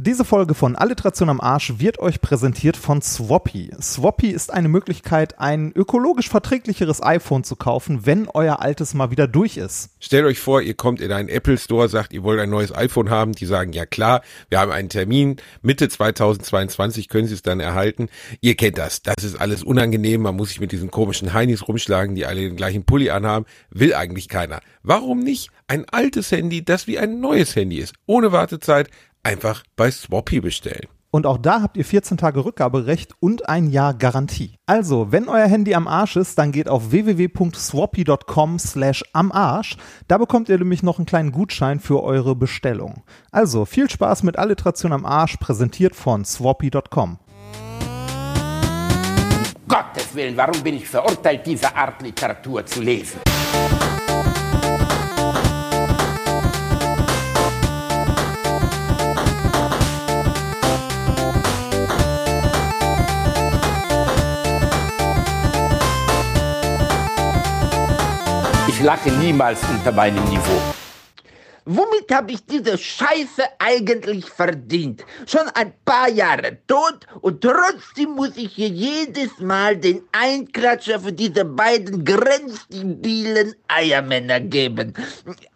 Diese Folge von Alliteration am Arsch wird euch präsentiert von Swappy. Swappy ist eine Möglichkeit, ein ökologisch verträglicheres iPhone zu kaufen, wenn euer altes mal wieder durch ist. Stellt euch vor, ihr kommt in einen Apple Store, sagt, ihr wollt ein neues iPhone haben. Die sagen, ja klar, wir haben einen Termin. Mitte 2022 können Sie es dann erhalten. Ihr kennt das. Das ist alles unangenehm. Man muss sich mit diesen komischen Heinis rumschlagen, die alle den gleichen Pulli anhaben. Will eigentlich keiner. Warum nicht ein altes Handy, das wie ein neues Handy ist? Ohne Wartezeit einfach bei Swappy bestellen. Und auch da habt ihr 14 Tage Rückgaberecht und ein Jahr Garantie. Also, wenn euer Handy am Arsch ist, dann geht auf www.swappy.com slash am Arsch. Da bekommt ihr nämlich noch einen kleinen Gutschein für eure Bestellung. Also, viel Spaß mit Alliteration am Arsch, präsentiert von swappy.com. Gottes Willen, warum bin ich verurteilt, diese Art Literatur zu lesen? Ich lache niemals unter meinem Niveau. Womit habe ich diese Scheiße eigentlich verdient? Schon ein paar Jahre tot und trotzdem muss ich hier jedes Mal den Einklatscher für diese beiden grenzdebilen Eiermänner geben.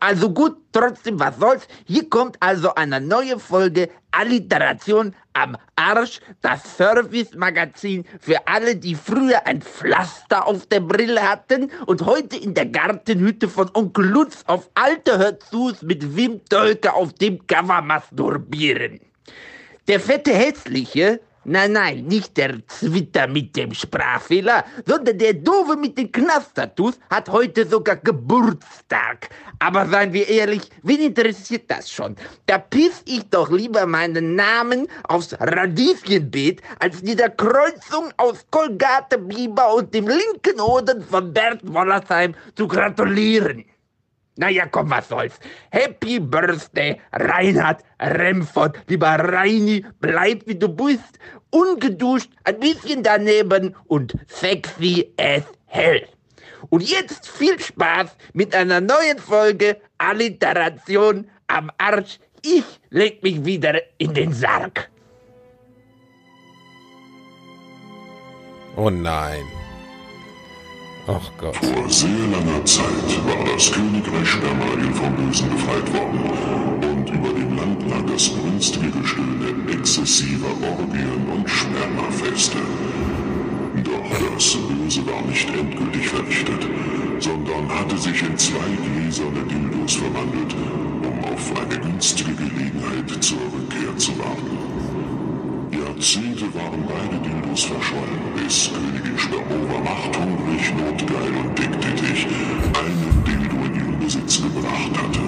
Also gut, trotzdem, was soll's? Hier kommt also eine neue Folge Alliteration am Arsch, das Service-Magazin für alle, die früher ein Pflaster auf der Brille hatten und heute in der Gartenhütte von Onkel Lutz auf alte Hörzus mit Wim Tölke auf dem Cover masturbieren. Der fette Hässliche, nein, nein, nicht der Zwitter mit dem Sprachfehler, sondern der Doofe mit den Knastertus hat heute sogar Geburtstag. Aber seien wir ehrlich, wen interessiert das schon? Da piss ich doch lieber meinen Namen aufs Radieschenbeet, als dieser Kreuzung aus Kolgate Biber und dem linken Oden von Bert Wollersheim zu gratulieren. Naja, komm, was soll's. Happy Birthday, Reinhard Remford. Lieber Reini, bleib wie du bist. Ungeduscht, ein bisschen daneben und sexy as hell. Und jetzt viel Spaß mit einer neuen Folge Alliteration am Arsch. Ich leg mich wieder in den Sarg. Oh nein. Ach Gott. Vor sehr langer Zeit war das Königreich Spermarien vom Bösen befreit worden und über dem Land lag das brünstige Gestöhne exzessiver Orgien und Spermafeste. Doch das Böse war nicht endgültig vernichtet, sondern hatte sich in zwei gläserne Dildos verwandelt, um auf eine günstige Gelegenheit zur Rückkehr zu warten. Jahrzehnte waren beide Dildos verschollen, bis Königin Spermova machthungrig, notgeil und dicktätig einen Dildo in ihren Besitz gebracht hatte.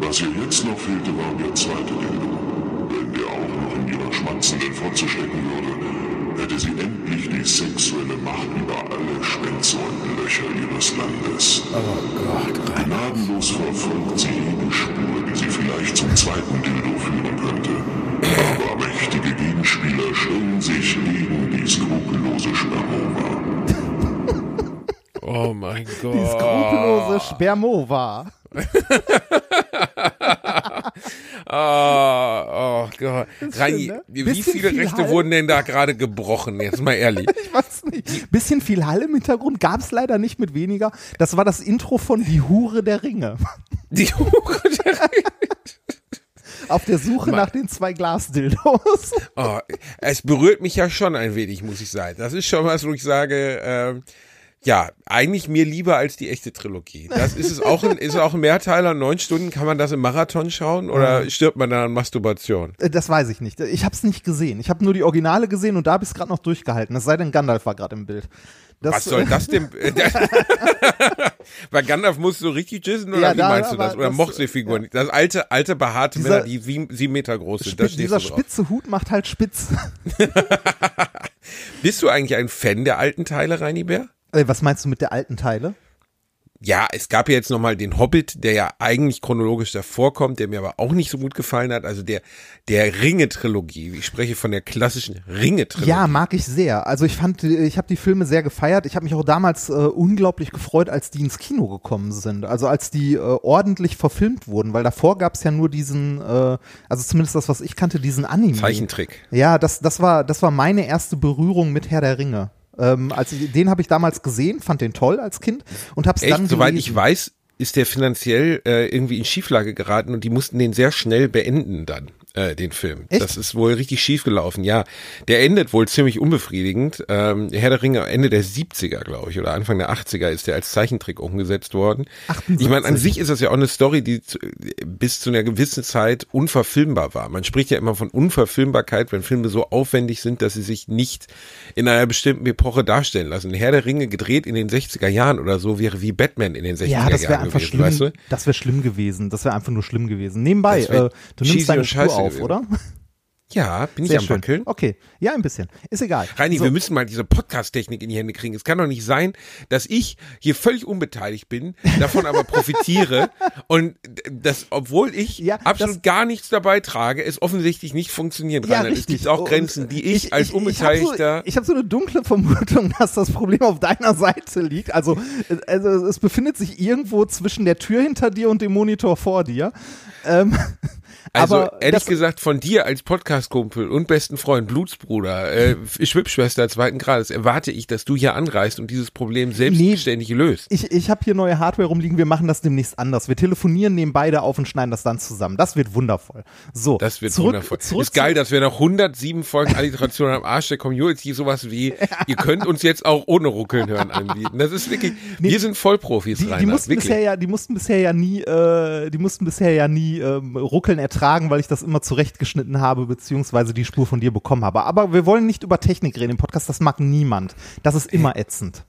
Was ihr jetzt noch fehlte, war der zweite Dildo. Wenn der auch noch in ihrer schmatzenden Fotze stecken würde, hätte sie endlich die sexuelle Macht über alle Schwänze und Löcher ihres Landes. Oh Gott. Gnadenlos verfolgt sie jede Spur, die sie vielleicht zum zweiten Dildo führen könnte. Mächtige Gegenspieler stellen sich gegen die skrupellose Spermova. Oh mein Gott. Die skrupellose Spermova. Oh, oh Gott. Reini, schön, ne? wie viele viel Rechte Hall. wurden denn da gerade gebrochen? Jetzt mal ehrlich. Ich weiß nicht. Bisschen viel Hall im Hintergrund gab es leider nicht mit weniger. Das war das Intro von Die Hure der Ringe. Die Hure der Auf der Suche nach den zwei Glasdildos. Oh, es berührt mich ja schon ein wenig, muss ich sagen. Das ist schon was, wo ich sage, ähm, ja, eigentlich mir lieber als die echte Trilogie. Das ist es auch ein, ist auch ein Mehrteiler, neun Stunden, kann man das im Marathon schauen oder stirbt man dann an Masturbation? Äh, Das weiß ich nicht. Ich habe es nicht gesehen. Ich habe nur die Originale gesehen und da habe ich es gerade noch durchgehalten. Es sei denn, Gandalf war gerade im Bild. Das, Was soll das denn? Weil Gandalf muss so richtig jissen oder Ja, wie da meinst du das? Oder das- mochte die Figur nicht? Das alte, alte behaarte Dieser- Männer, die sieben, sieben Meter groß sind. Da Spi- stehst dieser spitze Hut macht halt spitz. Bist du eigentlich ein Fan der alten Teile, Reini Bär? Äh, Was meinst du mit der alten Teile? Ja, es gab ja jetzt nochmal den Hobbit, der ja eigentlich chronologisch davor kommt, der mir aber auch nicht so gut gefallen hat. Also der, der Ringe-Trilogie. Ich spreche von der klassischen Ringe-Trilogie. Ja, mag ich sehr. Also ich fand, ich habe die Filme sehr gefeiert. Ich habe mich auch damals äh, unglaublich gefreut, als die ins Kino gekommen sind. Also als die äh, ordentlich verfilmt wurden, weil davor gab es ja nur diesen, äh, also zumindest das, was ich kannte, diesen Anime. Zeichentrick. Ja, das, das war, das war meine erste Berührung mit Herr der Ringe. Ähm, als ich, den habe ich damals gesehen, fand den toll als Kind und habe es dann soweit gelesen. ich weiß, ist der finanziell äh, irgendwie in Schieflage geraten und die mussten den sehr schnell beenden dann, äh, den Film. Echt? Das ist wohl richtig schief gelaufen, ja. Der endet wohl ziemlich unbefriedigend. Ähm, Herr der Ringe Ende der 70er, glaube ich, oder Anfang der 80er ist der als Zeichentrick umgesetzt worden. 78. Ich meine, an sich ist das ja auch eine Story, die zu, bis zu einer gewissen Zeit unverfilmbar war. Man spricht ja immer von Unverfilmbarkeit, wenn Filme so aufwendig sind, dass sie sich nicht in einer bestimmten Epoche darstellen lassen. Herr der Ringe gedreht in den 60er Jahren oder so wäre wie Batman in den 60er ja, das wäre Jahren einfach gewesen, schlimm. weißt du? Das wäre schlimm gewesen. Das wäre einfach nur schlimm gewesen. Nebenbei, äh, du nimmst deine und Spur scheiße auf, gewesen. oder? Ja, bin ich Sehr am schön. Wackeln. Okay, ja, ein bisschen. Ist egal. Reini, So. wir müssen mal diese Podcast-Technik in die Hände kriegen. Es kann doch nicht sein, dass ich hier völlig unbeteiligt bin, davon aber profitiere und das, obwohl ich Ja, absolut gar nichts dabei trage, es offensichtlich nicht funktioniert. Ja, Rainer. Es gibt auch Grenzen, die ich, als Ich habe Unbeteiligter so, ich hab so eine dunkle Vermutung, dass das Problem auf deiner Seite liegt. Also, also es befindet sich irgendwo zwischen der Tür hinter dir und dem Monitor vor dir. Ähm, Also aber ehrlich gesagt, von dir als Podcast-Kumpel und besten Freund, Blutsbruder, äh, Schwippschwester zweiten Grades, erwarte ich, dass du hier anreist und dieses Problem selbstständig löst. ich, ich habe hier neue Hardware rumliegen, wir machen das demnächst anders. Wir telefonieren, nehmen beide auf und schneiden das dann zusammen. Das wird wundervoll. So, Das wird zurück, wundervoll. Zurück ist geil, dass wir nach 107 Folgen Alliteration am Arsch der Community sowas wie, ihr könnt uns jetzt auch ohne Ruckeln hören anbieten. Das ist wirklich, wir sind Vollprofis, die, die Rainer, mussten wirklich. bisher ja, die mussten bisher ja nie, äh, die mussten bisher ja nie ähm, ruckeln ertragen, weil ich das immer zurechtgeschnitten habe, beziehungsweise die Spur von dir bekommen habe. Aber wir wollen nicht über Technik reden im Podcast, das mag niemand. Das ist immer ätzend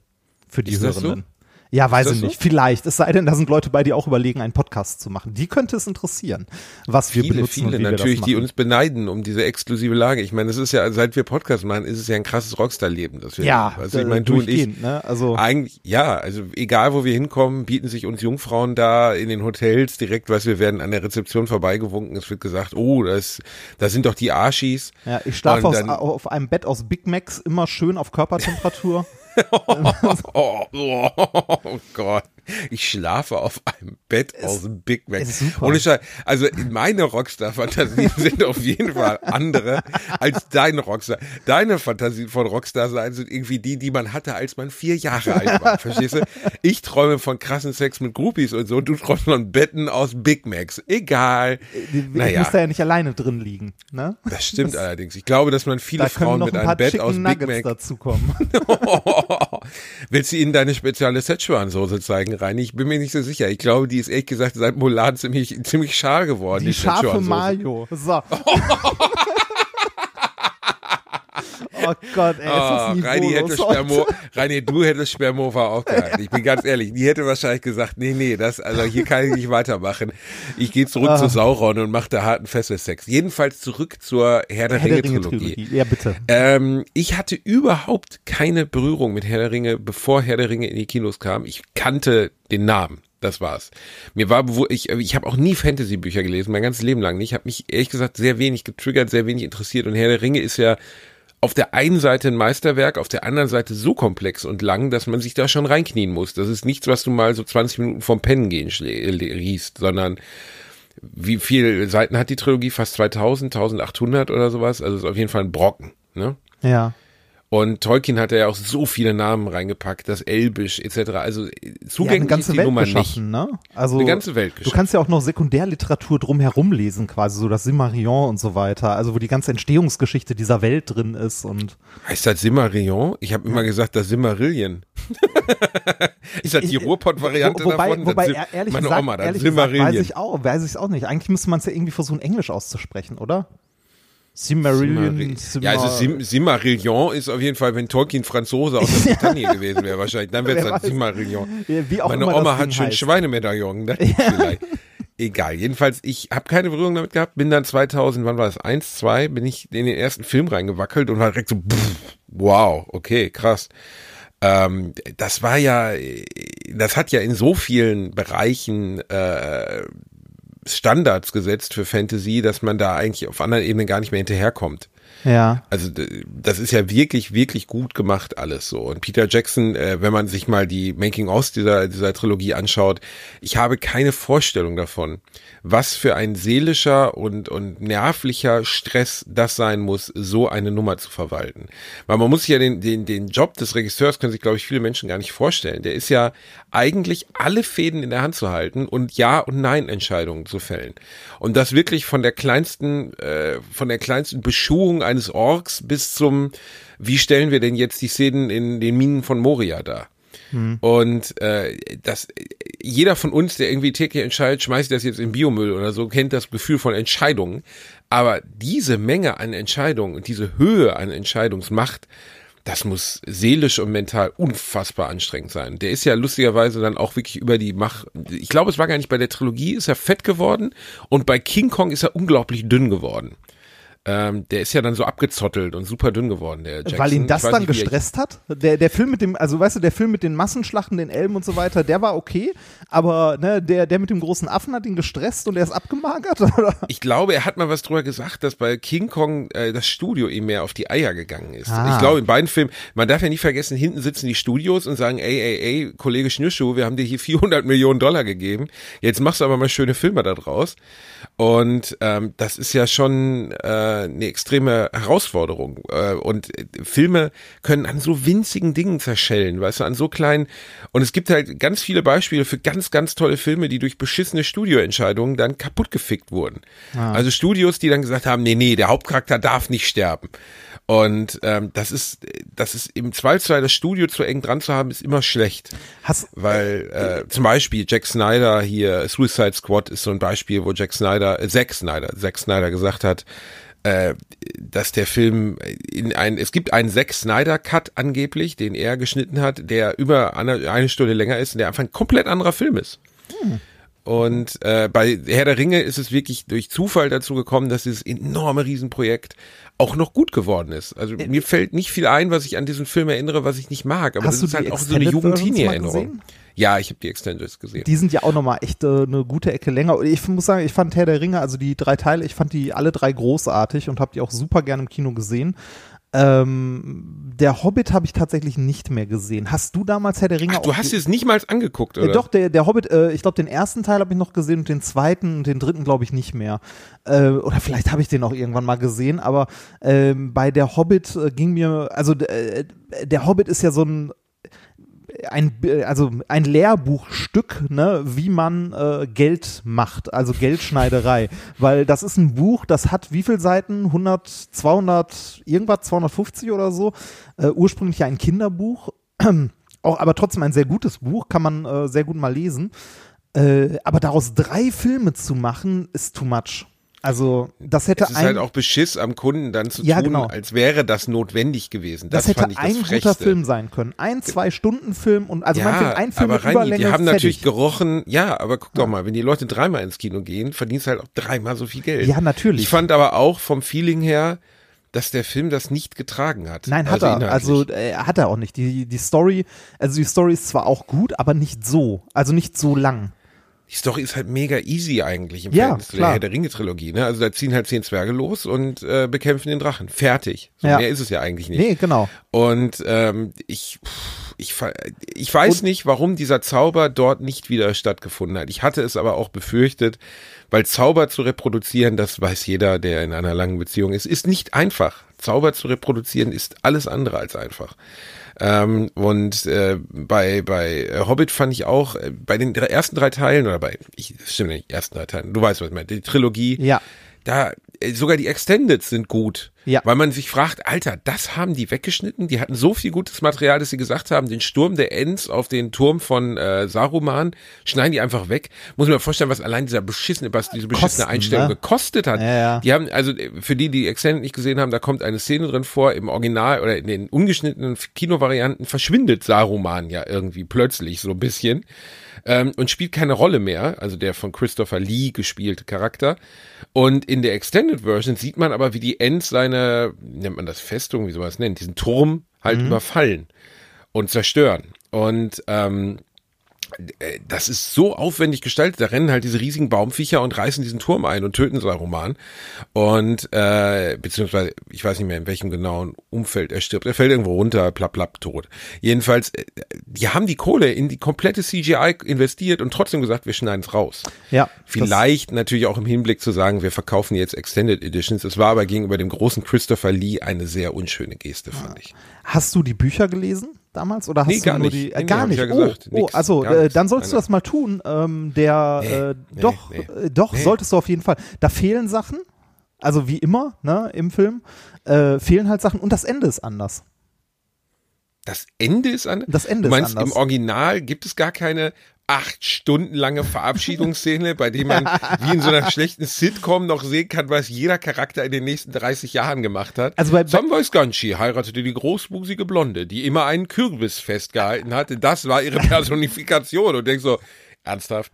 für die Ist? Hörenden. Ja, weiß ich so? nicht. Vielleicht. Es sei denn, da sind Leute bei, die auch überlegen, einen Podcast zu machen. Die könnte es interessieren, was wir Viele, benutzen und viele wie wir natürlich, die uns beneiden um diese exklusive Lage. Ich meine, es ist ja, seit wir Podcast machen, ist es ja ein krasses Rockstar-Leben, das wir ja, leben. Also ich äh, meine, du und ich, ne? Also Eigentlich, ja, also egal wo wir hinkommen, bieten sich uns Jungfrauen da in den Hotels direkt, was wir werden an der Rezeption vorbeigewunken. Es wird gesagt, oh, das, das sind doch die Arschis. ja, ich schlafe Und auf einem Bett aus Big Macs immer schön auf Körpertemperatur. Oh, oh, oh Gott. Ich schlafe auf einem Bett aus dem Big Mac. ist. Ohne Scheiß. Also meine Rockstar-Fantasien sind auf jeden Fall andere als deine Rockstar. Deine Fantasien von Rockstar sein sind irgendwie die, die man hatte, als man vier Jahre alt war. Verstehst du? Ich träume von krassen Sex mit Groupies und so. Du träumst von Betten aus Big Macs. Egal. Ich Naja. muss da ja nicht alleine drin liegen. Ne? Das stimmt allerdings. Ich glaube, dass man viele Frauen mit ein einem Bett aus Chicken Big Nuggets Mac dazukommen. Willst du ihnen deine spezielle Szechuan-Soße zeigen, Reini? Ich bin mir nicht so sicher. Ich glaube, die ist ehrlich gesagt seit Mulan ziemlich, ziemlich schal geworden. Die scharfe Szechuan-Soße. Mayo. So. oh Gott, ey, Oh, Reini hätte. Spermo, Reini, du hättest Spermova auch gehalten. Ich bin ganz ehrlich, die hätte wahrscheinlich gesagt, nee, nee, das, also hier kann ich nicht weitermachen. Ich gehe zurück Ah. zu Sauron und mache da harten Fesselsex. Jedenfalls zurück zur Herr der, Herr der Ringe-Trilogie. Ringe-Trilogie. Ja, bitte. Ähm, ich hatte überhaupt keine Berührung mit Herr der Ringe, bevor Herr der Ringe in die Kinos kam. Ich kannte den Namen. Das war's. Mir war bewusst, ich, ich habe auch nie Fantasy-Bücher gelesen, mein ganzes Leben lang nicht. Ich habe mich ehrlich gesagt sehr wenig getriggert, sehr wenig interessiert. Und Herr der Ringe ist ja auf der einen Seite ein Meisterwerk, auf der anderen Seite so komplex und lang, dass man sich da schon reinknien muss. Das ist nichts, was du mal so 20 Minuten vom Pennen gehen liest, sondern wie viele Seiten hat die Trilogie? Fast 2000, 1800 oder sowas? Also ist auf jeden Fall ein Brocken. Ne? Ja. Und Tolkien hat ja auch so viele Namen reingepackt, das Elbisch etc. Also äh, Die hat eine zugänglich ganze ist die Welt Nummer nicht. ne? Also Eine ganze Welt Du geschaffen. kannst ja auch noch Sekundärliteratur drumherum lesen, quasi so das Simarion und so weiter. Also wo die ganze Entstehungsgeschichte dieser Welt drin ist und Heißt das Simmerillion? Ich habe immer gesagt, das Simmerillion. ist das die Ruhrpott-Variante Wo- davon? wobei das, ehr- ehrlich meine gesagt, Oma, das ehrlich gesagt weiß ich auch, weiß ich auch nicht. Eigentlich müsste man es ja irgendwie versuchen, Englisch auszusprechen, oder? Simmerillion. Simmeri- Ja, also Sim Simmerillion ist auf jeden Fall, wenn Tolkien Franzose aus der Bretagne gewesen wäre wahrscheinlich, dann wäre es weiß. Simmerillion. Ja, Meine immer Oma hat schon heißt. Schweinemedaillon. Vielleicht. Egal. Jedenfalls, ich habe keine Berührung damit gehabt. Bin dann 2000, wann war das? Eins, zwei, bin ich in den ersten Film reingewackelt und war direkt so, pff, wow, okay, krass. Ähm, das war ja, das hat ja in so vielen Bereichen äh, Standards gesetzt für Fantasy, dass man da eigentlich auf anderen Ebenen gar nicht mehr hinterherkommt. Ja. Also das ist ja wirklich, wirklich gut gemacht alles so. Und Peter Jackson, äh, wenn man sich mal die Making-ofs dieser, dieser Trilogie anschaut, ich habe keine Vorstellung davon, was für ein seelischer und, und nervlicher Stress das sein muss, so eine Nummer zu verwalten. Weil man muss sich ja den, den, den Job des Regisseurs, können sich, glaube ich, viele Menschen gar nicht vorstellen. Der ist ja eigentlich alle Fäden in der Hand zu halten und Ja- und Nein-Entscheidungen zu fällen. Und das wirklich von der kleinsten, äh, von der kleinsten Beschuhung eines Orks bis zum, wie stellen wir denn jetzt die Szenen in den Minen von Moria dar? Hm. Und äh, das, jeder von uns, der irgendwie täglich entscheidet, schmeißt das jetzt in Biomüll oder so, kennt das Gefühl von Entscheidungen. Aber diese Menge an Entscheidungen und diese Höhe an Entscheidungsmacht, das muss seelisch und mental unfassbar anstrengend sein. Der ist ja lustigerweise dann auch wirklich über die Mach. Ich glaube, es war gar nicht bei der Trilogie, ist er fett geworden und bei King Kong ist er unglaublich dünn geworden. Ähm, der ist ja dann so abgezottelt und super dünn geworden, der Jackson. Weil ihn das dann nicht, gestresst hat? Der, der Film mit dem, also weißt du, der Film mit den Massenschlachten, den Elben und so weiter, der war okay, aber ne, der, der mit dem großen Affen hat ihn gestresst und er ist abgemagert? Oder? Ich glaube, er hat mal was drüber gesagt, dass bei King Kong äh, das Studio ihm mehr auf die Eier gegangen ist. Ah. Ich glaube, in beiden Filmen, man darf ja nicht vergessen, hinten sitzen die Studios und sagen, ey, ey, ey, Kollege Schnürschuh, wir haben dir hier 400 Millionen Dollar gegeben, jetzt machst du aber mal schöne Filme da draus. Und ähm, das ist ja schon äh, eine extreme Herausforderung. Äh, und Filme können an so winzigen Dingen zerschellen, weißt du, an so kleinen. Und es gibt halt ganz viele Beispiele für ganz, ganz tolle Filme, die durch beschissene Studioentscheidungen dann kaputt gefickt wurden. Ah. Also Studios, die dann gesagt haben, nee, nee, der Hauptcharakter darf nicht sterben. Und ähm, das ist, das ist im Zweifelsfall das Studio zu eng dran zu haben, ist immer schlecht. Hast, Weil äh, zum Beispiel Jack Snyder hier, Suicide Squad ist so ein Beispiel, wo Jack Snyder, äh, Zack Snyder, Zack Snyder gesagt hat, äh, dass der Film in ein, es gibt einen Zack Snyder Cut angeblich, den er geschnitten hat, der über eine, eine Stunde länger ist und der einfach ein komplett anderer Film ist. Hm. Und äh, bei Herr der Ringe ist es wirklich durch Zufall dazu gekommen, dass dieses enorme Riesenprojekt auch noch gut geworden ist. Also äh, mir fällt nicht viel ein, was ich an diesen Film erinnere, was ich nicht mag. Aber das ist halt auch so eine Jugend-Teenie-Erinnerung. Ja, ich habe die Extendeds gesehen. Die sind ja auch nochmal echt äh, eine gute Ecke länger. Ich muss sagen, ich fand Herr der Ringe, also die drei Teile, ich fand die alle drei großartig und habe die auch super gerne im Kino gesehen. Ähm, der Hobbit habe ich tatsächlich nicht mehr gesehen. Hast du damals Herr der Ringe? Ach, du hast es nicht mal angeguckt, oder? Äh, doch, der, der Hobbit, äh, ich glaube, den ersten Teil habe ich noch gesehen und den zweiten und den dritten glaube ich nicht mehr. Äh, oder vielleicht habe ich den auch irgendwann mal gesehen, aber ähm, bei der Hobbit äh, ging mir, also äh, der Hobbit ist ja so ein ein, also ein Lehrbuchstück, ne, wie man äh, Geld macht, also Geldschneiderei. Weil das ist ein Buch, das hat wie viele Seiten? 100, 200, irgendwas, 250 oder so. Äh, ursprünglich ja ein Kinderbuch. Auch, aber trotzdem ein sehr gutes Buch, kann man äh, sehr gut mal lesen. Äh, aber daraus drei Filme zu machen, ist too much. Also das hätte es ist ein, halt auch Beschiss am Kunden dann zu ja, tun, genau. als wäre das notwendig gewesen. Das, das hätte ein das guter Film sein können. Ein, zwei Stunden Film und also ja, meinetwegen ein Film aber mit Überlänge. Die haben fertig. natürlich gerochen, ja, aber guck doch mal, wenn die Leute dreimal ins Kino gehen, verdienst du halt auch dreimal so viel Geld. Ja, natürlich. Ich fand aber auch vom Feeling her, dass der Film das nicht getragen hat. Nein, hat also er. Also äh, hat er auch nicht. Die, die Story, also die Story ist zwar auch gut, aber nicht so. Also nicht so lang die Story ist halt mega easy eigentlich im ja, Verhältnis zu der Herr der Ringe-Trilogie. Ne? Also da ziehen halt zehn Zwerge los und äh, bekämpfen den Drachen. Fertig. So ja. mehr ist es ja eigentlich nicht. Nee, genau. Und ähm, ich, ich, ich weiß und, nicht, warum dieser Zauber dort nicht wieder stattgefunden hat. Ich hatte es aber auch befürchtet, weil Zauber zu reproduzieren, das weiß jeder, der in einer langen Beziehung ist, ist nicht einfach. Zauber zu reproduzieren ist alles andere als einfach. Ähm, und äh, bei, bei Hobbit fand ich auch, äh, bei den ersten drei Teilen, oder bei, ich stimmt nicht, ersten drei Teilen, du weißt, was ich meine, die Trilogie, ja. da äh, sogar die Extended sind gut. Ja. Weil man sich fragt, Alter, das haben die weggeschnitten? Die hatten so viel gutes Material, dass sie gesagt haben, den Sturm der Ents auf den Turm von äh, Saruman schneiden die einfach weg. Muss man mir vorstellen, was allein dieser beschissene, was diese beschissene Kosten, Einstellung ne? gekostet hat. Ja, ja. Die haben, also für die, die Extended nicht gesehen haben, da kommt eine Szene drin vor, im Original oder in den ungeschnittenen Kinovarianten verschwindet Saruman ja irgendwie plötzlich so ein bisschen ähm, und spielt keine Rolle mehr, also der von Christopher Lee gespielte Charakter. Und in der Extended Version sieht man aber, wie die Ents seine, nennt man das Festung, wie soll man das nennen, diesen Turm halt mhm. überfallen. und zerstören. Und ähm, äh, das ist so aufwendig gestaltet. Da rennen halt diese riesigen Baumviecher und reißen diesen Turm ein und töten Saruman. Und äh, beziehungsweise, ich weiß nicht mehr, in welchem genauen Umfeld er stirbt. Er fällt irgendwo runter, plapp, plapp, tot. Jedenfalls, äh, die haben die Kohle in die komplette CGI investiert und trotzdem gesagt, wir schneiden es raus. Ja. Vielleicht natürlich auch im Hinblick zu sagen, wir verkaufen jetzt Extended Editions. Es war aber gegenüber dem großen Christopher Lee eine sehr unschöne Geste, fand ich. Hast du die Bücher gelesen damals oder hast Nee, du gar nur nicht. die äh, Nee, nee, gar ich nicht? ja gesagt. oh, oh, Nix, also äh, dann solltest du Nein, das mal tun. Ähm, der Nee, äh, nee, doch nee. äh, doch Nee. solltest du auf jeden Fall. Da fehlen Sachen, also wie immer ne im Film äh, fehlen halt Sachen und das Ende ist anders. Das Ende ist an. Das Ende du ist meinst, anders. im Original gibt es gar keine acht Stunden lange Verabschiedungsszene, bei dem man wie in so einer schlechten Sitcom noch sehen kann, was jeder Charakter in den nächsten 30 Jahren gemacht hat. Also bei- Samwise Ganshi heiratete die großbusige Blonde, die immer einen Kürbis festgehalten hatte. Das war ihre Personifikation. Und denkst so, ernsthaft?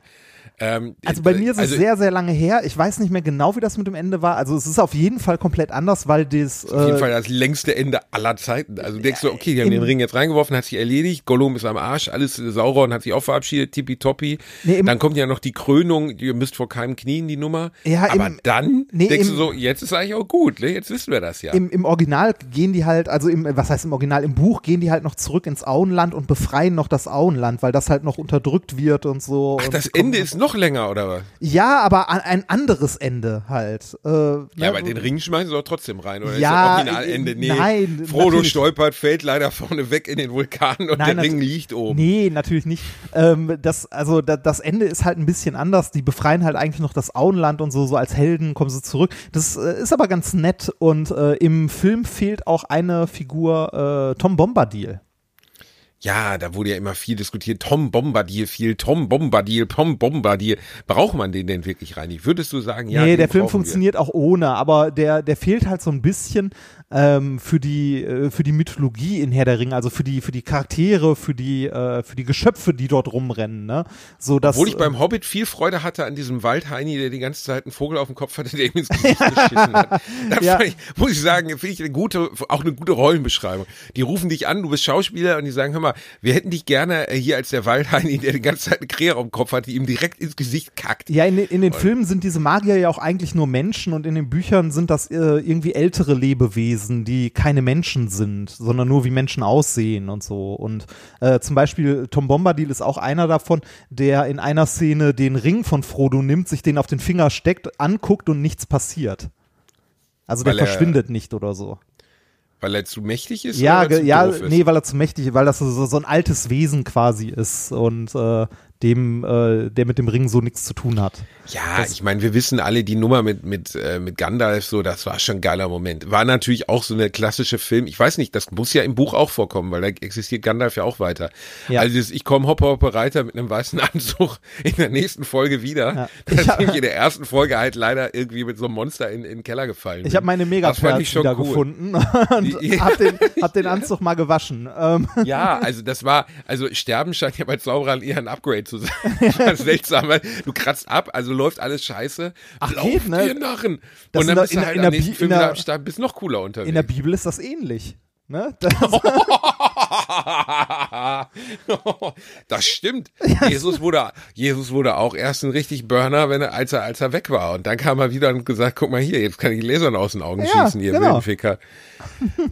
Ähm, Also bei mir ist es also sehr, sehr lange her. Ich weiß nicht mehr genau, wie das mit dem Ende war. Also es ist auf jeden Fall komplett anders, weil das. Auf jeden äh, Fall das längste Ende aller Zeiten. Also denkst du, okay, die haben im- den Ring jetzt reingeworfen, hat sich erledigt, Gollum ist am Arsch, alles Sauron hat sich auch verabschiedet, tippitoppi. Nee, dann kommt ja noch die Krönung, ihr müsst vor keinem knien, die Nummer. Ja, Aber im- dann nee, denkst im- du so, jetzt ist eigentlich auch gut, ne? jetzt wissen wir das ja. Im, Im Original gehen die halt, also im, was heißt im Original, im Buch gehen die halt noch zurück ins Auenland und befreien noch das Auenland, weil das halt noch unterdrückt wird und so. Ach, und das Ende ist noch länger, oder was? Ja, aber an, ein anderes Ende halt. Äh, Ja, ne, aber den Ring schmeißen sie doch trotzdem rein, oder Ja, ist das Originalende? Nee, nein, Frodo natürlich. stolpert, fällt leider vorne weg in den Vulkan und Nein, der Ring liegt oben. Nee, natürlich nicht. Ähm, das, also da, das Ende ist halt ein bisschen anders. Die befreien halt eigentlich noch das Auenland und so, so als Helden kommen sie zurück. Das äh, ist aber ganz nett und äh, im Film fehlt auch eine Figur, äh, Tom Bombadil. Ja, da wurde ja immer viel diskutiert. Tom Bombadil viel, Tom Bombadil, Tom Bombadil. Braucht man den denn wirklich rein? Würdest du sagen, ja, nee, der Film brauchen wir? funktioniert auch ohne, aber der, der fehlt halt so ein bisschen ähm, für die äh, für die Mythologie in Herr der Ringe, also für die für die Charaktere, für die äh, für die Geschöpfe, die dort rumrennen, ne? So dass Obwohl ich beim Hobbit viel Freude hatte an diesem Waldheini, der die ganze Zeit einen Vogel auf dem Kopf hatte, der ihm ins Gesicht geschissen hat. Da Ja. ich, muss ich sagen, finde ich eine gute, auch eine gute Rollenbeschreibung. Die rufen dich an, du bist Schauspieler und die sagen, hör mal, wir hätten dich gerne äh, hier als der Waldheini, der die ganze Zeit eine Krähe auf dem Kopf hat, die ihm direkt ins Gesicht kackt. Ja, in, den- in den Filmen sind diese Magier ja auch eigentlich nur Menschen und in den Büchern sind das äh, irgendwie ältere Lebewesen, die keine Menschen sind, sondern nur wie Menschen aussehen und so. Und äh, zum Beispiel Tom Bombadil ist auch einer davon, der in einer Szene den Ring von Frodo nimmt, sich den auf den Finger steckt, anguckt und nichts passiert. Also der Weil er- verschwindet nicht oder so. Weil er zu mächtig ist? Ja, oder ja, ist? nee, weil er zu mächtig, weil das so, so ein altes Wesen quasi ist und äh, dem, äh, der mit dem Ring so nichts zu tun hat. Ja, ich meine, wir wissen alle, die Nummer mit, mit, äh, mit Gandalf, so, das war schon ein geiler Moment. War natürlich auch so eine klassische Film. Ich weiß nicht, das muss ja im Buch auch vorkommen, weil da existiert Gandalf ja auch weiter. Ja. Also das, ich komme Hopper Hopper Reiter mit einem weißen Anzug in der nächsten Folge wieder. Ja. Ich hab- in der ersten Folge halt leider irgendwie mit so einem Monster in, in den Keller gefallen. Ich habe meine Das schon wieder cool. gefunden und Die- hab den, hab den Anzug mal gewaschen. Ähm, Ja, also das war, also Sterben scheint ja bei Zauberern eher ein Upgrade zu sein. Seltsam, weil du kratzt ab, also läuft alles scheiße. Ach, Lauf geht, ne? dir Narren. Das Und dann bist in du halt in am nächsten Film der- Start, bist noch cooler unterwegs. in der Bibel ist das ähnlich. Ne? Das, das stimmt. Jesus wurde, Jesus wurde auch erst ein richtig Burner, wenn er, als er, als er weg war. Und dann kam er wieder und gesagt, guck mal hier, jetzt kann ich Lasern aus den Augen Ja, schießen, ihr genau. Ficker.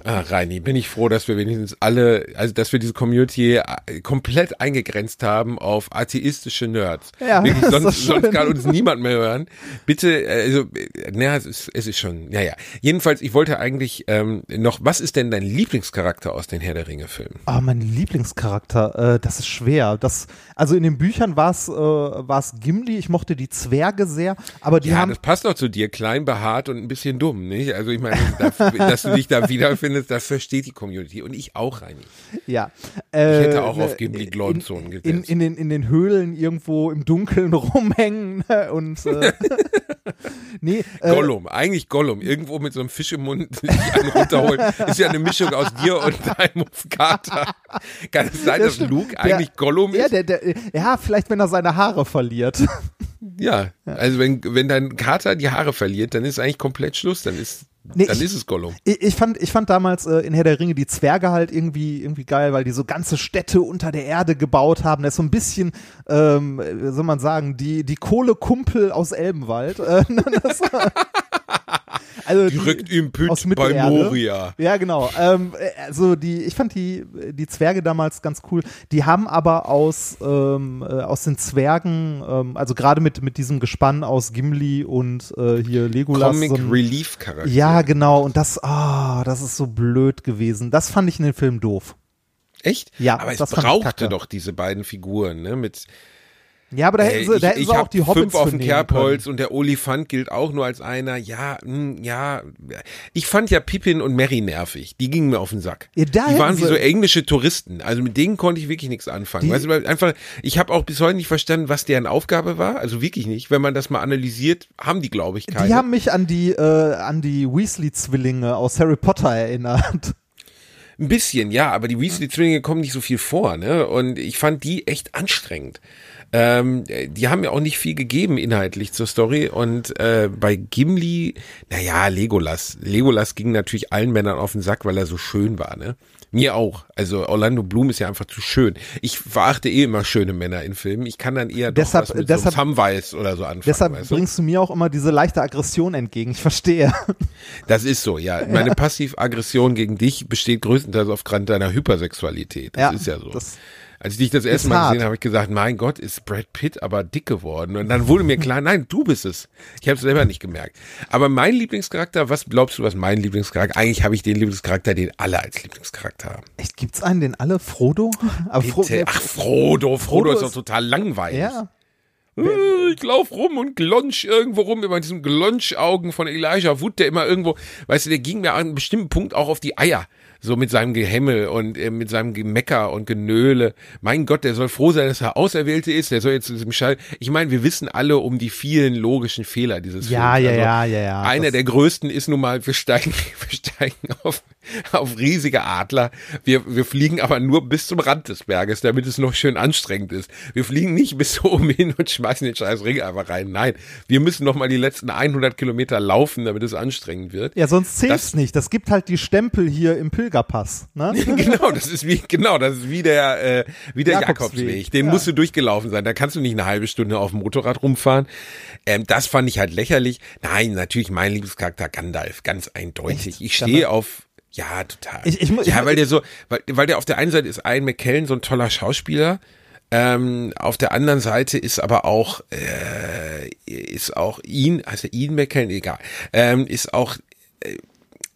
Ah, Reini, bin ich froh, dass wir wenigstens alle, also dass wir diese Community äh, komplett eingegrenzt haben auf atheistische Nerds. Ja, Wirklich, sonst, sonst kann uns niemand mehr hören. Bitte, äh, also, äh, naja, es ist, es ist schon, naja. Jedenfalls, ich wollte eigentlich ähm, noch, was ist denn dein Lieblingscharakter aus den Herr der Ringe-Filmen? oh, mein Lieblingscharakter, äh, das ist schwer. Das, also in den Büchern war es äh, war's Gimli, ich mochte die Zwerge sehr, aber die Ja, haben das passt doch zu dir, klein, behaart und ein bisschen dumm, nicht? Also ich meine, da, dass du dich da wiederfindest, das versteht die Community und ich auch, Reini. Ja. Ich hätte Äh, auch auf ne, Gimli Glornzonen gesetzt. In, in, den, in den Höhlen irgendwo im Dunkeln rumhängen ne, und äh, nee, äh, Gollum, eigentlich Gollum, irgendwo mit so einem Fisch im Mund sich einen runterholen. Ist ja eine Mischung aus dir und deinem Kater. Kann es sein, Ja, dass stimmt. Luke Der- eigentlich Gollum ja, ist? der, der, ja, vielleicht wenn er seine Haare verliert. Ja, also wenn, wenn dein Kater die Haare verliert, dann ist eigentlich komplett Schluss. Dann ist Nee, Dann ich- ist es Gollum. Ich, ich, fand, ich fand damals äh, in Herr der Ringe die Zwerge halt irgendwie, irgendwie geil, weil die so ganze Städte unter der Erde gebaut haben. Das ist so ein bisschen, ähm, wie soll man sagen, die, die Kohlekumpel aus Elbenwald. Äh, das, also Direkt im Püt bei. Moria. Ja, genau. Ähm, äh, also die, ich fand die, die Zwerge damals ganz cool. Die haben aber aus, ähm, äh, aus den Zwergen, ähm, also gerade mit, mit diesem Gespann aus Gimli und äh, hier Legolas. Comic so ein- Relief Charakter. ja, genau. Und das, ah, das ist so blöd gewesen. Das fand ich in den Film doof. Echt? Ja, aber es brauchte doch diese beiden Figuren, ne? Mit Ja, aber da äh, hätten sie, ich da hätten ich sie auch hab die Hobbits fünf auf dem Kerbholz und der Olifant gilt auch nur als einer. Ja, hm, ja. Ich fand ja Pippin und Mary nervig. Die gingen mir auf den Sack. Ja, da die waren wie so englische Touristen. Also mit denen konnte ich wirklich nichts anfangen. Die- weißt du, einfach, ich habe auch bis heute nicht verstanden, was deren Aufgabe war. Also wirklich nicht. Wenn man das mal analysiert, haben die, glaube ich, keine. Die haben mich an die, äh, an die Weasley-Zwillinge aus Harry Potter erinnert. Ein bisschen, ja, aber die Weasley-Zwillinge kommen nicht so viel vor, ne? Und ich fand die echt anstrengend. Ähm, die haben mir auch nicht viel gegeben inhaltlich zur Story. Und äh, bei Gimli, naja, Legolas. Legolas ging natürlich allen Männern auf den Sack, weil er so schön war, ne? Mir auch. Also Orlando Bloom ist ja einfach zu schön. Ich verachte eh immer schöne Männer in Filmen. Ich kann dann eher doch Deshalb- was mit deshalb- so Samwise oder so anfangen. Deshalb weißt du? bringst du mir auch immer diese leichte Aggression entgegen. Ich verstehe. Das ist so, ja. Meine Passivaggression gegen dich besteht größtenteils aufgrund deiner Hypersexualität. Das Ja, ist ja so. das Als ich dich das erste Mal hart. gesehen habe, habe ich gesagt, mein Gott, ist Brad Pitt aber dick geworden. Und dann wurde mir klar, nein, du bist es. Ich habe es selber nicht gemerkt. Aber mein Lieblingscharakter, was glaubst du, was mein Lieblingscharakter? Eigentlich habe ich den Lieblingscharakter, den alle als Lieblingscharakter haben. Echt, gibt's einen, den alle? Frodo? Fro. Ach, Frodo. Frodo, Frodo ist doch ist- total langweilig. ja. Äh, Ich lauf rum und glonsch irgendwo rum, immer diesen Glonschaugen von Elijah Wood, der immer irgendwo, weißt du, der ging mir an einem bestimmten Punkt auch auf die Eier. So mit seinem Gehämmel und äh, mit seinem Gemecker und Genöle. Mein Gott, der soll froh sein, dass er Auserwählte ist. Der soll jetzt zu diesem Schall. Ich meine, wir wissen alle um die vielen logischen Fehler dieses Ja, Films. ja, Also ja, ja, ja. Einer der größten ist nun mal, wir steigen, wir steigen auf, auf riesige Adler. Wir, wir fliegen aber nur bis zum Rand des Berges, damit es noch schön anstrengend ist. Wir fliegen nicht bis oben hin und schmeißen den scheiß Ring einfach rein. Nein, wir müssen noch mal die letzten 100 Kilometer laufen, damit es anstrengend wird. Ja, sonst zählt's Das- nicht. Das gibt halt die Stempel hier im Pilgerpass. Ne? genau, das ist wie genau, das ist wie der äh, wie der Jakobsweg. Jakobsweg. Den Ja. musst du durchgelaufen sein. Da kannst du nicht eine halbe Stunde auf dem Motorrad rumfahren. Ähm, das fand ich halt lächerlich. Nein, natürlich mein Lieblingscharakter Gandalf, ganz eindeutig. Ich stehe auf ja, total. Ich- ich ich ja, weil der so, weil, weil der auf der einen Seite ist Ian McKellen so ein toller Schauspieler. Ähm, auf der anderen Seite ist aber auch äh, ist auch ihn, also Ian McKellen, egal, ähm, ist auch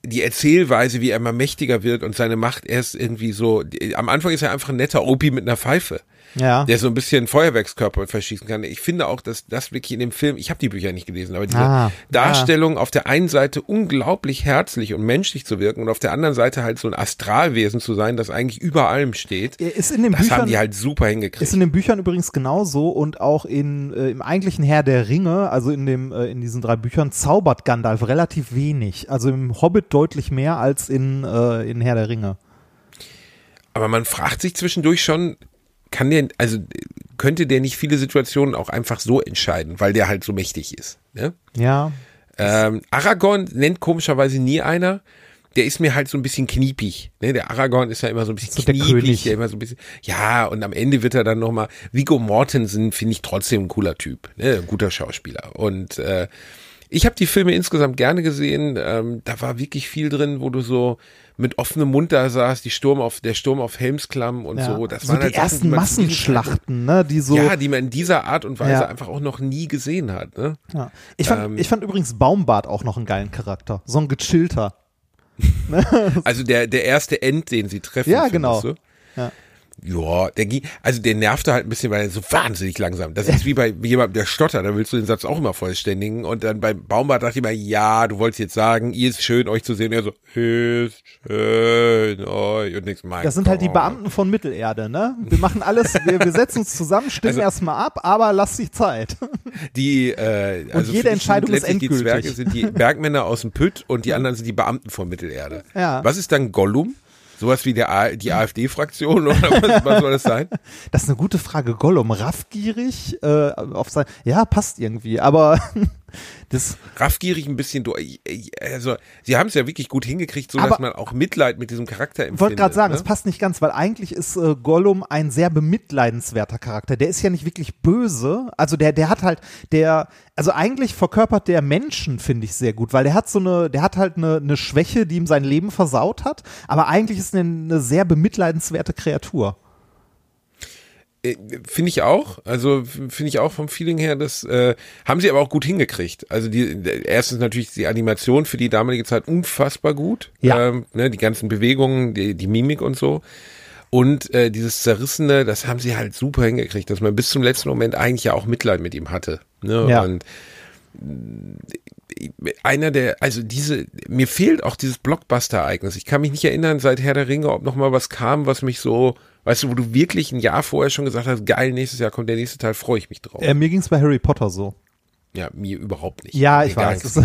die Erzählweise, wie er immer mächtiger wird und seine Macht erst irgendwie so, am Anfang ist er einfach ein netter Opi mit einer Pfeife, Ja. der so ein bisschen Feuerwerkskörper verschießen kann. Ich finde auch, dass das wirklich in dem Film, ich habe die Bücher nicht gelesen, aber diese Ah, Darstellung auf der einen Seite unglaublich herzlich und menschlich zu wirken und auf der anderen Seite halt so ein Astralwesen zu sein, das eigentlich über allem steht. Ist in den Das Büchern, haben die halt super Ist hingekriegt. in den Büchern übrigens genauso und auch in, äh, im eigentlichen Herr der Ringe, also in dem äh, in diesen drei Büchern, zaubert Gandalf relativ wenig. Also im Hobbit deutlich mehr als in, äh, in Herr der Ringe. Aber man fragt sich zwischendurch schon, kann der, also könnte der nicht viele Situationen auch einfach so entscheiden, weil der halt so mächtig ist. Ne? Ja. Ähm, Aragorn nennt komischerweise nie einer. Der ist mir halt so ein bisschen kniepig. Ne? Der Aragorn ist ja immer so ein bisschen So der kniepig, König. der immer so ein bisschen. Ja, und am Ende wird er dann nochmal. Vigo Mortensen finde ich trotzdem ein cooler Typ, ne? Ein guter Schauspieler. Und äh, ich habe die Filme insgesamt gerne gesehen. Ähm, da war wirklich viel drin, wo du so mit offenem Mund da saß, die Sturm auf, der Sturm auf Helmsklamm und ja. so. Das so waren die halt Sachen, ersten zu diesem Massenschlachten, ne, die so. Ja, die man in dieser Art und Weise Ja. einfach auch noch nie gesehen hat. Ne? Ja. Ich, fand, Ähm, ich fand übrigens Baumbart auch noch einen geilen Charakter. So ein gechillter. Also der, der erste End, den sie treffen. Ja, genau. du? Ja. Ja, der ging, also der nervte halt ein bisschen, weil er so wahnsinnig langsam. Das ist wie bei jemandem, der stottert, da willst du den Satz auch immer vollständigen. Und dann beim Baumbart dachte ich mir, ja, du wolltest jetzt sagen, ihr ist schön, euch zu sehen. Und er so, ist schön, euch. Und nichts mein Das sind halt die Gott. Beamten von Mittelerde, ne? Wir machen alles, wir, wir setzen uns zusammen, stimmen Also- erstmal ab, aber lass dich Zeit. Die, äh, also jede für dich Entscheidung ist letztlich Die Zwerge endgültig. sind die Bergmänner aus dem Pütt und die anderen sind die Beamten von Mittelerde. Ja. Was ist dann Gollum? Sowas wie der die AfD-Fraktion oder was, was soll das sein? Das ist eine gute Frage. Gollum, raffgierig, äh, auf sein, ja, passt irgendwie, aber Das, raffgierig ein bisschen durch. Also, sie haben es ja wirklich gut hingekriegt, so dass man auch Mitleid mit diesem Charakter ich empfindet. wollte gerade sagen, ne? es passt nicht ganz, weil eigentlich ist äh, Gollum ein sehr bemitleidenswerter Charakter. Der ist ja nicht wirklich böse. Also der, der hat halt, der, also eigentlich verkörpert der Menschen, finde ich, sehr gut, weil der hat so eine, der hat halt eine, eine Schwäche, die ihm sein Leben versaut hat, aber eigentlich ist er eine sehr bemitleidenswerte Kreatur. Äh, Finde ich auch. Also finde ich auch vom Feeling her, das äh, haben sie aber auch gut hingekriegt. Also die äh, erstens natürlich die Animation für die damalige Zeit unfassbar gut. Ja. Ähm, ne, die ganzen Bewegungen, die, die Mimik und so. Und äh, dieses Zerrissene, das haben sie halt super hingekriegt, dass man bis zum letzten Moment eigentlich ja auch Mitleid mit ihm hatte. Ne? Ja. Und einer der, also diese, mir fehlt auch dieses Blockbuster-Ereignis. Ich kann mich nicht erinnern, seit Herr der Ringe, ob noch mal was kam, was mich so, weißt du, wo du wirklich ein Jahr vorher schon gesagt hast, geil, nächstes Jahr kommt der nächste Teil, freue ich mich drauf. Äh, mir ging es bei Harry Potter so. Ja, mir überhaupt nicht. Ja, ich gar weiß.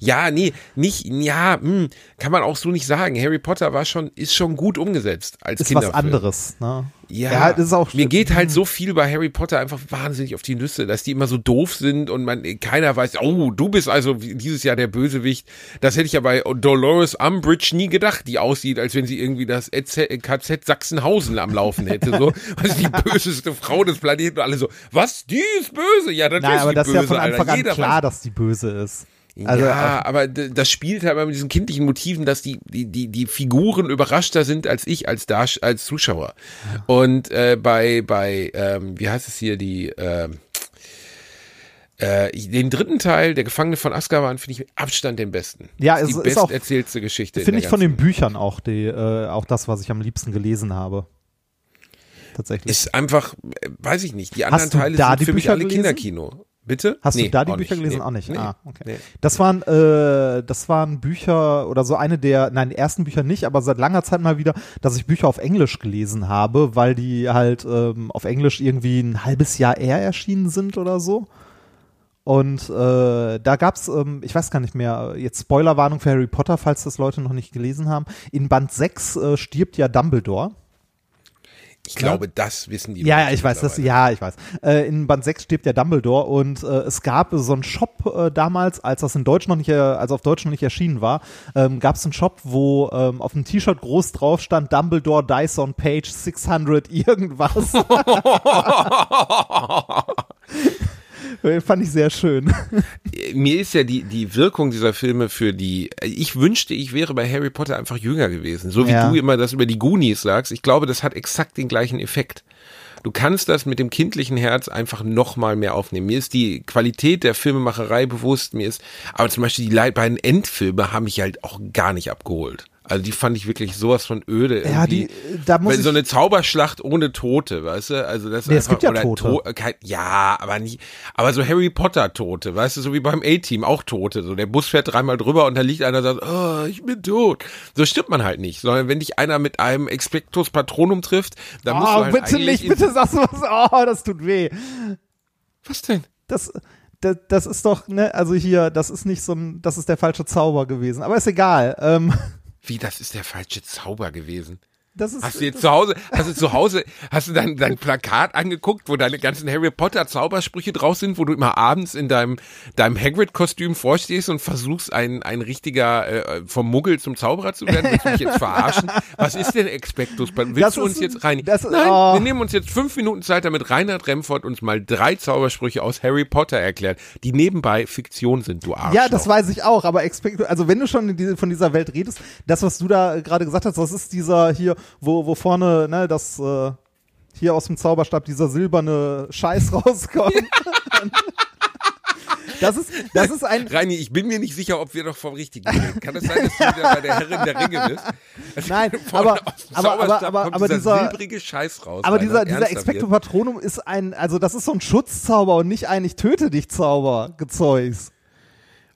Ja, nee, nicht, ja, hm, kann man auch so nicht sagen. Harry Potter war schon, ist schon gut umgesetzt als ist was Kinderfilm. anderes. Ne? Ja, das ist auch mir geht halt so viel bei Harry Potter einfach wahnsinnig auf die Nüsse, dass die immer so doof sind und man keiner weiß, oh, du bist also dieses Jahr der Bösewicht. Das hätte ich ja bei Dolores Umbridge nie gedacht, die aussieht, als wenn sie irgendwie das KZ Sachsenhausen am Laufen hätte. So, also die böseste Frau des Planeten und alle so, was, die ist böse? Ja, natürlich Nein, ist aber die das ist ja von Anfang Alter. an Jeder klar, weiß- dass die böse ist. Also, ja, aber das spielt halt mit diesen kindlichen Motiven, dass die, die, die, die Figuren überraschter sind als ich als Darsch als Zuschauer. Und äh, bei, bei ähm, wie heißt es hier, die ähm, äh, den dritten Teil, der Gefangene von Azkaban, finde ich mit Abstand den besten. Ja, es ist die ist auch- Geschichte. in Finde ich von den Büchern auch, die, äh, auch das, was ich am liebsten gelesen habe. Tatsächlich. Ist einfach, äh, weiß ich nicht, die anderen Teile sind für mich Bücher alle gelesen? Kinderkino. Bitte? Hast Nee, du da die Bücher nicht. gelesen? Nee. Auch nicht. Nee. Ah, okay. Das waren, äh, das waren Bücher oder so eine der, nein, die ersten Bücher nicht, aber seit langer Zeit mal wieder, dass ich Bücher auf Englisch gelesen habe, weil die halt ähm, auf Englisch irgendwie ein halbes Jahr eher erschienen sind oder so. Und äh, da gab's, ähm, ich weiß gar nicht mehr, jetzt Spoilerwarnung für Harry Potter, falls das Leute noch nicht gelesen haben. In Band 6 äh, stirbt ja Dumbledore. Ich glaube, das wissen die Ja, Leute ja, ich weiß, das, ja, ich weiß. Äh, in Band 6 stirbt ja Dumbledore und äh, es gab so einen Shop äh, damals, als das in Deutsch noch nicht, äh, also auf Deutsch noch nicht erschienen war, ähm, gab es einen Shop, wo ähm, auf dem T-Shirt groß drauf stand Dumbledore dies on page 600 irgendwas. Fand ich sehr schön. mir ist ja die, die Wirkung dieser Filme für die, ich wünschte, ich wäre bei Harry Potter einfach jünger gewesen. So wie Ja. du immer das über die Goonies sagst. Ich glaube, das hat exakt den gleichen Effekt. Du kannst das mit dem kindlichen Herz einfach noch mal mehr aufnehmen. Mir ist die Qualität der Filmemacherei bewusst. Mir ist, aber zum Beispiel die beiden Endfilme haben mich halt auch gar nicht abgeholt. Also die fand ich wirklich sowas von öde. Ja, irgendwie. die, da muss Weil so eine Zauberschlacht ohne Tote, weißt du? Also das ist Nee, es einfach gibt ja Tote. To- kein, ja, aber nicht, aber so Harry Potter Tote, weißt du, so wie beim A-Team auch Tote. So der Bus fährt dreimal drüber und da liegt einer und sagt, oh, ich bin tot. So stimmt man halt nicht, sondern wenn dich einer mit einem Expectus Patronum trifft, dann musst du oh, halt bitte nicht, bitte sagst du was, oh, das tut weh. Was denn? das, das, das ist doch, ne, also hier, das ist nicht so ein, das ist der falsche Zauber gewesen. Aber ist egal. Ähm, Wie, das ist der falsche Zauber gewesen. Das ist, Hast du jetzt zu Hause, hast du zu Hause, hast du dein, dein Plakat angeguckt, wo deine ganzen Harry Potter Zaubersprüche drauf sind, wo du immer abends in deinem, deinem Hagrid-Kostüm vorstehst und versuchst, ein, ein richtiger, äh, vom Muggel zum Zauberer zu werden? Willst du mich jetzt verarschen? Was ist denn Expectus? Willst Das du uns ist- jetzt rein? das- Nein, oh. wir nehmen uns jetzt fünf Minuten Zeit, damit Reinhard Remford uns mal drei Zaubersprüche aus Harry Potter erklärt, die nebenbei Fiktion sind, du Arsch. ja, das weiß ich auch, aber Expect also wenn du schon diese, von dieser Welt redest, das, was du da äh, gerade gesagt hast, das ist dieser hier, wo, wo vorne, ne, das, äh, hier aus dem Zauberstab dieser silberne Scheiß rauskommt. das ist, das ist ein, Reini, ich bin mir nicht sicher, ob wir noch vom Richtigen reden. Kann es sein, dass du wieder bei der Herrin der Ringe bist? Nein, aber- aber- aber- aber- aber dieser, silbrige Scheiß raus. aber Alter. dieser, dieser Expecto? Patronum ist ein, also das ist so ein Schutzzauber und nicht ein Ich töte dich Zauber, Gezeugs.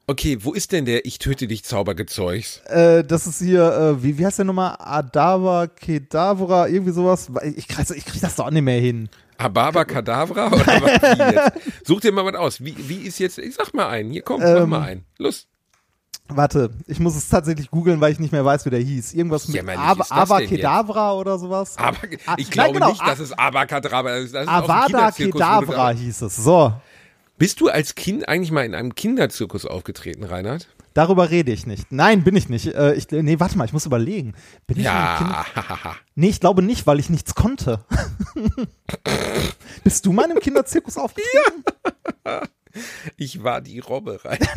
Okay, wo ist denn der Ich töte dich Zaubergezeugs? Äh, das ist hier, äh, wie, wie heißt der nochmal? Adava Kedavra, irgendwie sowas. Ich krieg, ich krieg das doch auch nicht mehr hin. Ababa Kadavra? Oder was? Such dir mal was aus. Wie, wie ist jetzt, ich sag mal einen. Hier, komm, mach Ähm, mal einen. Los. Warte, ich muss es tatsächlich googeln, weil ich nicht mehr weiß, wie der hieß. Irgendwas mit jetzt? Kedavra oder sowas. Aber Ah, ich nein, glaube genau, nicht, dass es Abakadabra ist. Das ist Avada Kedavra da- hieß es. So. Bist du als Kind eigentlich mal in einem Kinderzirkus aufgetreten, Reinhard? Darüber rede ich nicht. Nein, bin ich nicht. Äh, ich, nee, warte mal, ich muss überlegen. Bin ich in einem Kinder Ja. Nee, ich glaube nicht, weil ich nichts konnte. Bist du mal in einem Kinderzirkus aufgetreten? Ich war die Robbe rein.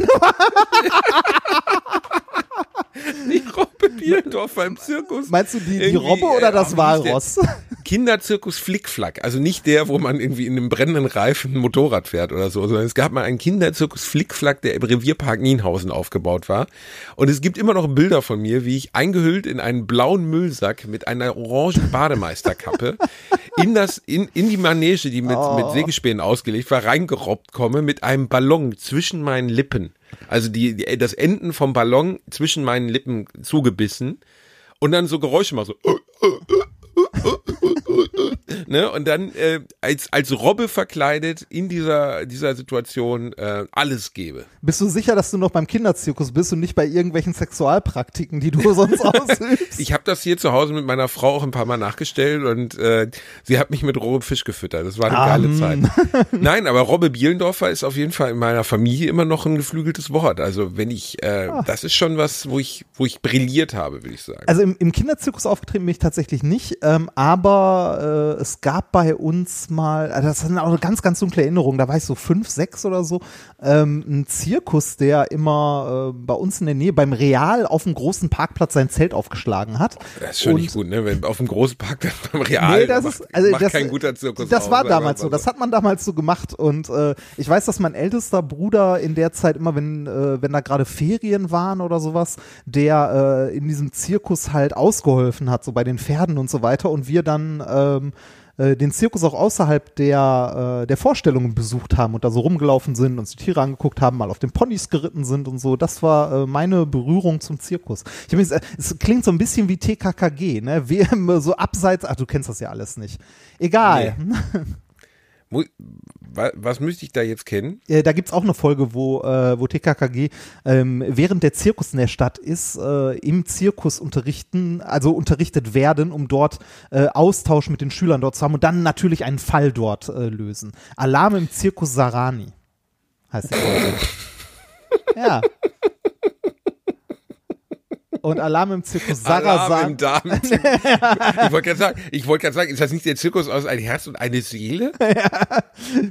die Robbe Bierdorfer im Zirkus. Meinst du die, die Robbe oder äh, das der? Walross? Kinderzirkus Flickflack. Also nicht der, wo man irgendwie in einem brennenden Reifen ein Motorrad fährt oder so, sondern es gab mal einen Kinderzirkus Flickflack, der im Revierpark Nienhausen aufgebaut war. Und es gibt immer noch Bilder von mir, wie ich eingehüllt in einen blauen Müllsack mit einer orangen Bademeisterkappe in das, in, in die Manege, die mit, mit Sägespänen ausgelegt war, reingerobbt komme mit einem Ballon zwischen meinen Lippen. Also die, die, das Enden vom Ballon zwischen meinen Lippen zugebissen und dann so Geräusche mal so. Ne? Und dann äh, als, als Robbe verkleidet in dieser, dieser Situation äh, alles gebe. Bist du sicher, dass du noch beim Kinderzirkus bist und nicht bei irgendwelchen Sexualpraktiken, die du sonst ausübst? Ich habe das hier zu Hause mit meiner Frau auch ein paar Mal nachgestellt und äh, sie hat mich mit rohem Fisch gefüttert. Das war eine geile Zeit. Nein, aber Robbe Bielendorfer ist auf jeden Fall in meiner Familie immer noch ein geflügeltes Wort. Also wenn ich, äh, das ist schon was, wo ich, wo ich brilliert habe, würde ich sagen. Also im, im Kinderzirkus aufgetreten bin ich tatsächlich nicht, ähm, aber äh, es gab bei uns mal, also das sind auch eine ganz, ganz dunkle Erinnerungen, da war ich so fünf, sechs oder so, ähm, ein Zirkus, der immer äh, bei uns in der Nähe beim Real auf dem großen Parkplatz sein Zelt aufgeschlagen hat. das ist schon Und- nicht gut, ne? Wenn auf dem großen Parkplatz beim Real Nee, das macht, ist, also macht das, kein guter Zirkus. Das aus, war damals mal so. Das hat man damals so gemacht. Und äh, ich weiß, dass mein ältester Bruder in der Zeit immer, wenn, äh, wenn da gerade Ferien waren oder sowas, der äh, in diesem Zirkus halt ausgeholfen hat, so bei den Pferden und so weiter. Und wir dann ähm, äh, den Zirkus auch außerhalb der, äh, der Vorstellungen besucht haben und da so rumgelaufen sind, uns die Tiere angeguckt haben, mal auf den Ponys geritten sind und so. Das war äh, meine Berührung zum Zirkus. Ich hab jetzt, äh, es klingt so ein bisschen wie TKKG, ne? Wie, so abseits, ach, du kennst das ja alles nicht. Egal. Mu- wa- Was müsste ich da jetzt kennen? Äh, da gibt's auch eine Folge, wo, äh, wo TKKG ähm, während der Zirkus in der Stadt ist, äh, im Zirkus unterrichten, also unterrichtet werden, um dort äh, Austausch mit den Schülern dort zu haben und dann natürlich einen Fall dort äh, lösen. Alarm im Zirkus Sarani heißt die Folge. ja. Und Alarm im Zirkus Alarm Sarasa. im Darm. ich wollte gerade sagen, ich wollte gerade sagen, ist das nicht der Zirkus aus ein Herz und eine Seele?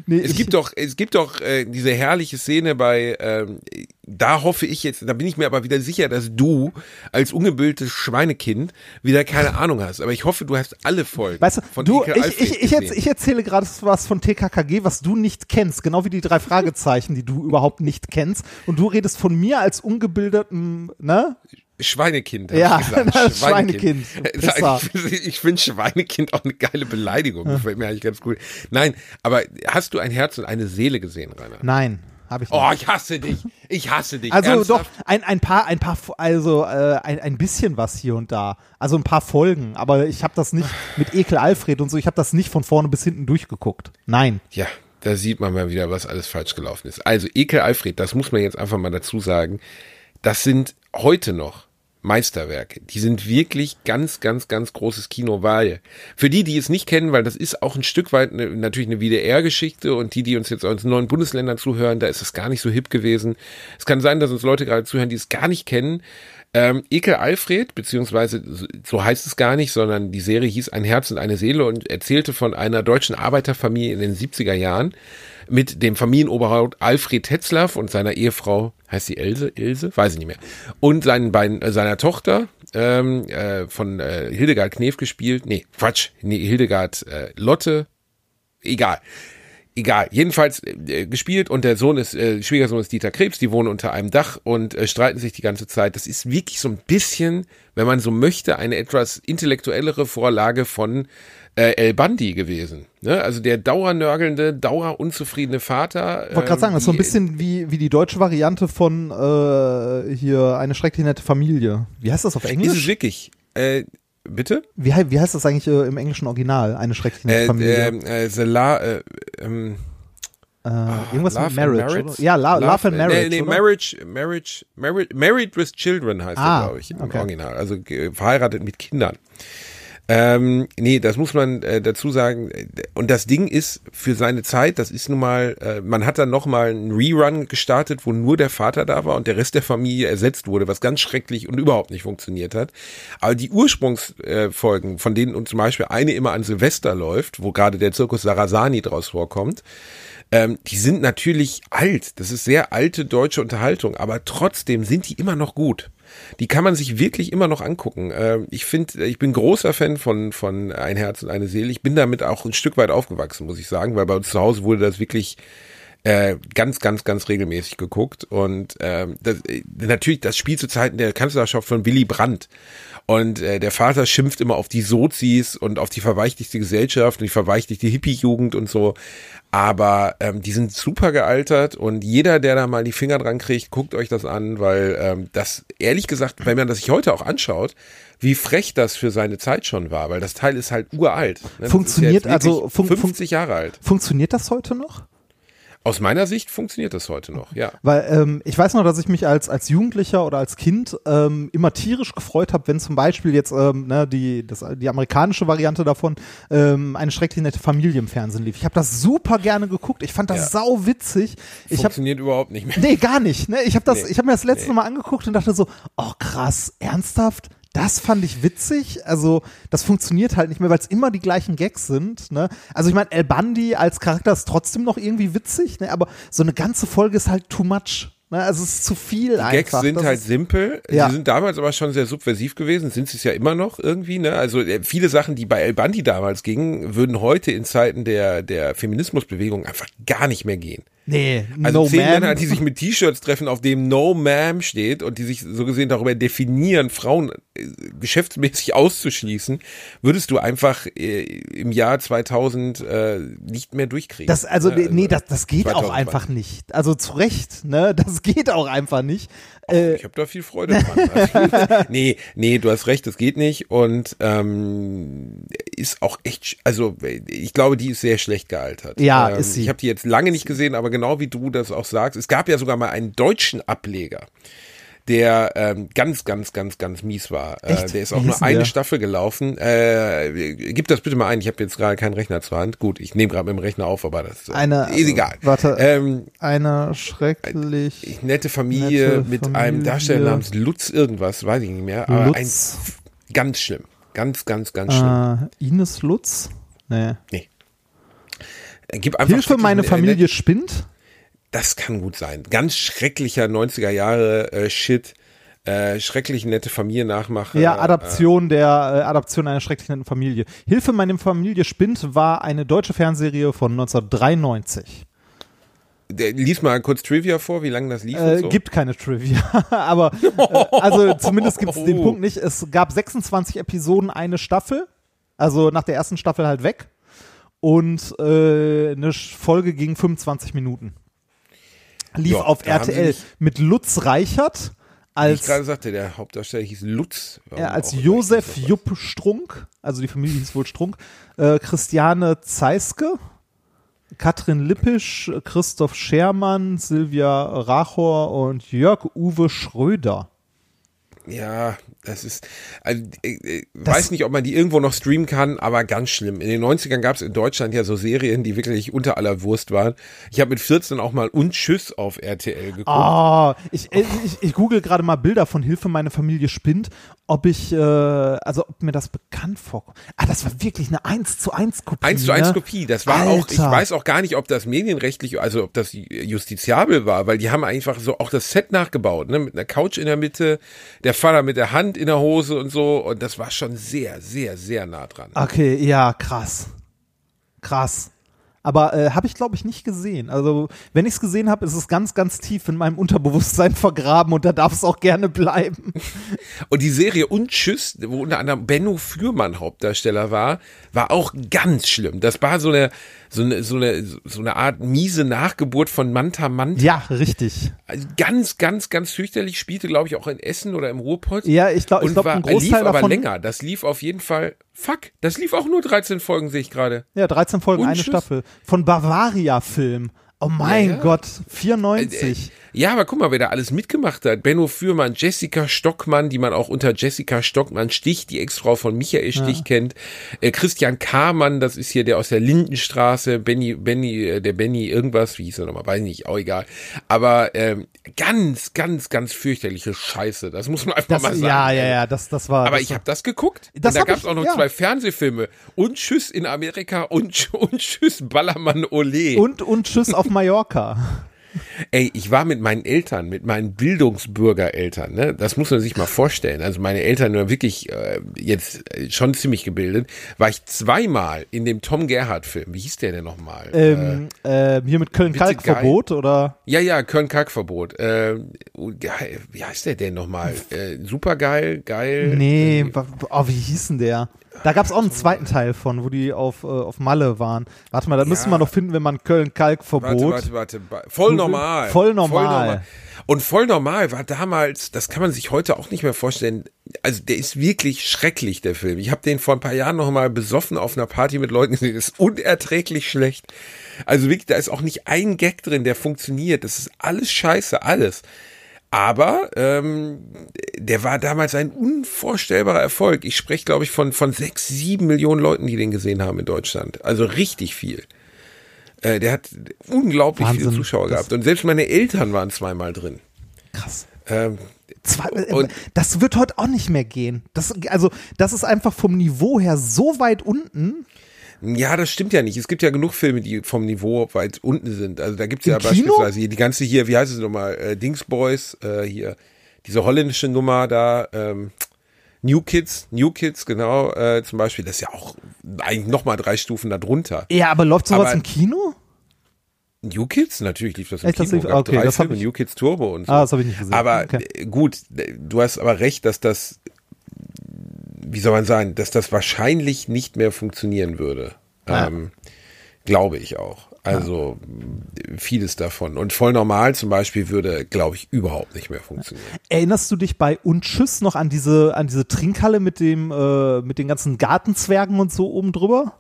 Nee, Es gibt doch, es gibt doch äh, diese herrliche Szene bei, ähm, da hoffe ich jetzt, da bin ich mir aber wieder sicher, dass du als ungebildetes Schweinekind wieder keine Ahnung hast. Aber ich hoffe, du hast alle Folgen. Weißt du, von du ich, ich, ich, erz- gesehen. ich erzähle gerade was von TKKG, was du nicht kennst, genau wie die drei Fragezeichen, die du überhaupt nicht kennst. Und du redest von mir als ungebildeten, ne? Schweinekind. hab Ja, das Schweinekind. Pisser. Ich, ich finde Schweinekind auch eine geile Beleidigung. Gefällt mir eigentlich ganz gut. Nein, aber hast du ein Herz und eine Seele gesehen, Rainer? Nein, habe ich nicht. Oh, ich hasse dich. Ich hasse dich. also Ernsthaft? doch, ein, ein paar, ein paar, also äh, ein, ein bisschen was hier und da. Also ein paar Folgen, aber ich habe das nicht mit Ekel Alfred und so, ich habe das nicht von vorne bis hinten durchgeguckt. Nein. Ja, da sieht man mal wieder, was alles falsch gelaufen ist. Also Ekel Alfred, das muss man jetzt einfach mal dazu sagen, das sind heute noch Meisterwerke. Die sind wirklich ganz, ganz, ganz großes Kino, weil für die, die es nicht kennen, weil das ist auch ein Stück weit eine, natürlich eine WDR-Geschichte und die, die uns jetzt aus neuen Bundesländern zuhören, da ist es gar nicht so hip gewesen. Es kann sein, dass uns Leute gerade zuhören, die es gar nicht kennen. Ähm, Ekel Alfred, beziehungsweise so- heißt es gar nicht, sondern die Serie hieß Ein Herz und eine Seele und erzählte von einer deutschen Arbeiterfamilie in den 70er Jahren mit dem Familienoberhaupt Alfred Tetzlaff und seiner Ehefrau, heißt sie Else? Ilse? Weiß ich nicht mehr. Und seinen beiden, äh, seiner Tochter, ähm, äh, von äh, Hildegard Knef gespielt. Nee, Quatsch. Nee, Hildegard äh, Lotte. Egal. Egal, jedenfalls äh, gespielt und der Sohn ist, äh, Schwiegersohn ist Dieter Krebs, die wohnen unter einem Dach und äh, streiten sich die ganze Zeit. Das ist wirklich so ein bisschen, wenn man so möchte, eine etwas intellektuellere Vorlage von äh, El Bandi gewesen. Ne? Also der dauernörgelnde, dauerunzufriedene Vater. Ich wollte gerade sagen, das ist so ein die- bisschen wie, wie die deutsche Variante von äh, hier eine schrecklich nette Familie. Wie heißt das auf Ist Englisch? wirklich? Äh, bitte? Wie, wie heißt das eigentlich äh, im englischen Original? Eine schrecklich nette Äh, Familie. äh, äh, the La, äh, ähm, äh, irgendwas Love mit and Marriage. Marriage? Oder? Ja, La Love, and Marriage. Nee, nee? Marriage, Marriage, Marriage, Married with Children heißt Ah, er, glaube ich, im okay. Original. Also verheiratet mit Kindern. Ähm, nee, das muss man äh, dazu sagen. Und das Ding ist für seine Zeit, das ist nun mal, äh, man hat dann noch mal einen Rerun gestartet, wo nur der Vater da war und der Rest der Familie ersetzt wurde, was ganz schrecklich und überhaupt nicht funktioniert hat. Aber die Ursprungsfolgen, äh, von denen uns zum Beispiel eine immer an Silvester läuft, wo gerade der Zirkus Sarasani draus vorkommt, ähm, die sind natürlich alt. Das ist sehr alte deutsche Unterhaltung, aber trotzdem sind die immer noch gut. Die kann man sich wirklich immer noch angucken. Ähm, ich finde, ich bin großer Fan von, von Ein Herz und eine Seele. Ich bin damit auch ein Stück weit aufgewachsen, muss ich sagen, weil bei uns zu Hause wurde das wirklich äh, ganz, ganz, ganz regelmäßig geguckt. Und ähm, das, äh, natürlich, das Spiel zu Zeiten der Kanzlerschaft von Willy Brandt. Und äh, der Vater schimpft immer auf die Sozis und auf die verweichlichte Gesellschaft und die verweichlichte Hippie-Jugend und so. Aber ähm, die sind super gealtert und jeder, der da mal die Finger dran kriegt, guckt euch das an, weil ähm, das, ehrlich gesagt, wenn man das sich heute auch anschaut, wie frech das für seine Zeit schon war, weil das Teil ist halt uralt. Ne? Funktioniert also fun 50 Jahre alt. Funktioniert das heute noch? Aus meiner Sicht funktioniert das heute noch, ja. Weil ähm, ich weiß noch, dass ich mich als, als Jugendlicher oder als Kind ähm, immer tierisch gefreut habe, wenn zum Beispiel jetzt ähm, ne, die, das, die amerikanische Variante davon ähm, eine schrecklich nette Familie im Fernsehen lief. Ich habe das super gerne geguckt. Ich fand das ja. sau witzig. Ich Funktioniert hab, überhaupt nicht mehr. Nee, gar nicht. Ne? Ich habe das, nee. ich habe mir das letzte nee. Mal angeguckt und dachte so, oh krass, ernsthaft? Das fand ich witzig. Also, das funktioniert halt nicht mehr, weil es immer die gleichen Gags sind. Ne? Also, ich meine, El Bandi als Charakter ist trotzdem noch irgendwie witzig, ne? aber so eine ganze Folge ist halt too much. Ne? Also, es ist zu viel die einfach. Gags sind das halt simpel. Ja. Die sind damals aber schon sehr subversiv gewesen, sind sie es ja immer noch irgendwie. Ne? Also, äh, viele Sachen, die bei El Bandi damals gingen, würden heute in Zeiten der, der Feminismusbewegung einfach gar nicht mehr gehen. Nee, also no zehn ma'am. Männer, die sich mit T-Shirts treffen, auf dem No Ma'am steht und die sich so gesehen darüber definieren, Frauen äh, geschäftsmäßig auszuschließen, würdest du einfach äh, im Jahr 2000 äh, nicht mehr durchkriegen. Das also, also nee, das das geht 2020. auch einfach nicht. Also zu Recht, ne, das geht auch einfach nicht. Äh, ich habe da viel Freude dran. Also, nee, nee, du hast recht, das geht nicht und ähm, ist auch echt, also ich glaube, die ist sehr schlecht gealtert. Ja, ähm, ist sie. Ich habe die jetzt lange nicht gesehen, aber genau wie du das auch sagst, es gab ja sogar mal einen deutschen Ableger der ähm, ganz, ganz, ganz, ganz mies war. Äh, der ist auch nur eine der? Staffel gelaufen. Äh, gib das bitte mal ein. Ich habe jetzt gerade keinen Rechner zur Hand. Gut, ich nehme gerade mit dem Rechner auf, aber das äh, eine, ist egal. Warte, ähm, eine schrecklich nette Familie nette mit Familie. einem Darsteller namens Lutz irgendwas, weiß ich nicht mehr. Aber Lutz. ein ganz schlimm. Ganz, ganz, ganz schlimm. Äh, Ines Lutz? Nee. Nee. Gib einfach Hilfe, meine Familie spinnt. Das kann gut sein. Ganz schrecklicher 90er Jahre äh, Shit. Äh, schrecklich nette Familie nachmachen. Ja, Adaption äh, der äh, Adaption einer schrecklich netten Familie. Hilfe, meine Familie spinnt war eine deutsche Fernsehserie von 1993. Der, lies mal kurz Trivia vor, wie lange das lief. Äh, so. Gibt keine Trivia, aber äh, also zumindest gibt es den Punkt nicht. Es gab 26 Episoden, eine Staffel, also nach der ersten Staffel halt weg und äh, eine Folge ging 25 Minuten lief ja, auf RTL mit Lutz Reichert als. Wie ich gerade sagte, der Hauptdarsteller hieß Lutz. Ja, als Josef Jupp Strunk, also die Familie hieß wohl Strunk, äh, Christiane Zeiske, Katrin Lippisch, Christoph Schermann, Silvia Rachor und Jörg Uwe Schröder. Ja, das ist, also, ich, äh, äh, das weiß nicht, ob man die irgendwo noch streamen kann, aber ganz schlimm. In den 90ern gab es in Deutschland ja so Serien, die wirklich unter aller Wurst waren. Ich habe mit 14 auch mal und Tschüss auf RTL geguckt. Oh, ich, ich, ich, ich google gerade mal Bilder von Hilfe, meine Familie spinnt, ob ich, äh, also ob mir das bekannt vorkommt. Ah, das war wirklich eine 1 zu 1 Kopie. 1 zu 1 ne? Kopie, das war Alter. auch, ich weiß auch gar nicht, ob das medienrechtlich, also ob das justiziabel war, weil die haben einfach so auch das Set nachgebaut, ne, mit einer Couch in der Mitte, der Vater mit der Hand in der Hose und so. Und das war schon sehr, sehr, sehr nah dran. Okay, ja, krass. Krass. Aber äh, habe ich, glaube ich, nicht gesehen. Also, wenn ich es gesehen habe, ist es ganz, ganz tief in meinem Unterbewusstsein vergraben und da darf es auch gerne bleiben. Und die Serie Und Tschüss, wo unter anderem Benno Fürmann Hauptdarsteller war, war auch ganz schlimm. Das war so eine, so eine, so eine, so eine Art miese Nachgeburt von Manta Manta. Ja, richtig. Also ganz, ganz, ganz fürchterlich. Spielte, glaube ich, auch in Essen oder im Ruhrpott. Ja, ich glaube, ich glaube, ein Großteil lief aber davon länger. Das lief auf jeden Fall. Fuck, das lief auch nur 13 Folgen, sehe ich gerade. Ja, 13 Folgen, Und eine. Staffel. Von Bavaria Film. Oh mein Ja, ja. Gott, 94. Ja, aber guck mal, wer da alles mitgemacht hat. Benno Fürmann, Jessica Stockmann, die man auch unter Jessica Stockmann Stich, die Ex-Frau von Michael Stich kennt. Äh, Christian Kamann, das ist hier der aus der Lindenstraße. Benny, Benny, äh, der Benny irgendwas, wie hieß er nochmal, weiß nicht, auch egal. Aber ähm, ganz, ganz, ganz fürchterliche Scheiße. Das muss man einfach Das, mal sagen. ja, ja, ja, das, das war. Aber das ich habe das geguckt. Das und da gab es auch noch ja. zwei Fernsehfilme. Und Tschüss in Amerika und, und Tschüss Ballermann Ole. Und, und Tschüss auf Mallorca. Ey, ich war mit meinen Eltern, mit meinen Bildungsbürgereltern, ne? Das muss man sich mal vorstellen. Also meine Eltern waren wirklich äh, jetzt äh, schon ziemlich gebildet. War ich zweimal in dem Tom Gerhardt-Film. Wie hieß der denn nochmal? Ähm, äh, hier mit Köln-Kalk-Verbot oder? ja, ja, Köln-Kalk-Verbot. Äh, wie heißt der denn nochmal? Äh, supergeil, geil. Nee, Äh, oh, wie hieß denn der? Da gab es auch einen zweiten Teil von, wo die auf, äh, auf Malle waren. Warte mal, da müsste man noch finden, wenn man Köln-Kalk-Verbot. Warte, warte, warte. Voll normal. Voll normal. Und voll normal war damals, das kann man sich heute auch nicht mehr vorstellen. Also der ist wirklich schrecklich, der Film. Ich habe den vor ein paar Jahren noch mal besoffen auf einer Party mit Leuten gesehen. Das ist unerträglich schlecht. Also wirklich, da ist auch nicht ein Gag drin, der funktioniert. Das ist alles scheiße, alles. Aber ähm, der war damals ein unvorstellbarer Erfolg. Ich spreche, glaube ich, von, von sechs, sieben Millionen Leuten, die den gesehen haben in Deutschland. Also richtig viel. Äh, der hat unglaublich viele Wahnsinn. Zuschauer Das- gehabt. Und selbst meine Eltern waren zweimal drin. Krass. Ähm, Zwei, äh, Und- das wird heute auch nicht mehr gehen. Das, also, das ist einfach vom Niveau her so weit unten. Ja, das stimmt ja nicht. Es gibt ja genug Filme, die vom Niveau weit unten sind. Also da gibt's ja Im Kino? beispielsweise die ganze hier, wie heißt es nochmal, äh, Dingsboys, äh, hier, diese holländische Nummer da, ähm, New Kids, New Kids, genau, äh, zum Beispiel, das ist ja auch eigentlich nochmal drei Stufen darunter. Ja, aber läuft sowas Aber- im Kino? New Kids, natürlich lief das im Echt, das Kino. lief- Gab okay, drei das Filme, ich- New Kids Turbo und so. Ah, das habe ich nicht gesehen. Aber Okay. äh, gut, du hast aber recht, dass das, wie soll man sagen, dass das wahrscheinlich nicht mehr funktionieren würde. Ja. Ähm, glaube ich auch. Also mh, vieles davon. Und voll normal zum Beispiel würde, glaube ich, überhaupt nicht mehr funktionieren. Erinnerst du dich bei Und Tschüss noch an diese, an diese Trinkhalle mit dem, äh, mit den ganzen Gartenzwergen und so oben drüber?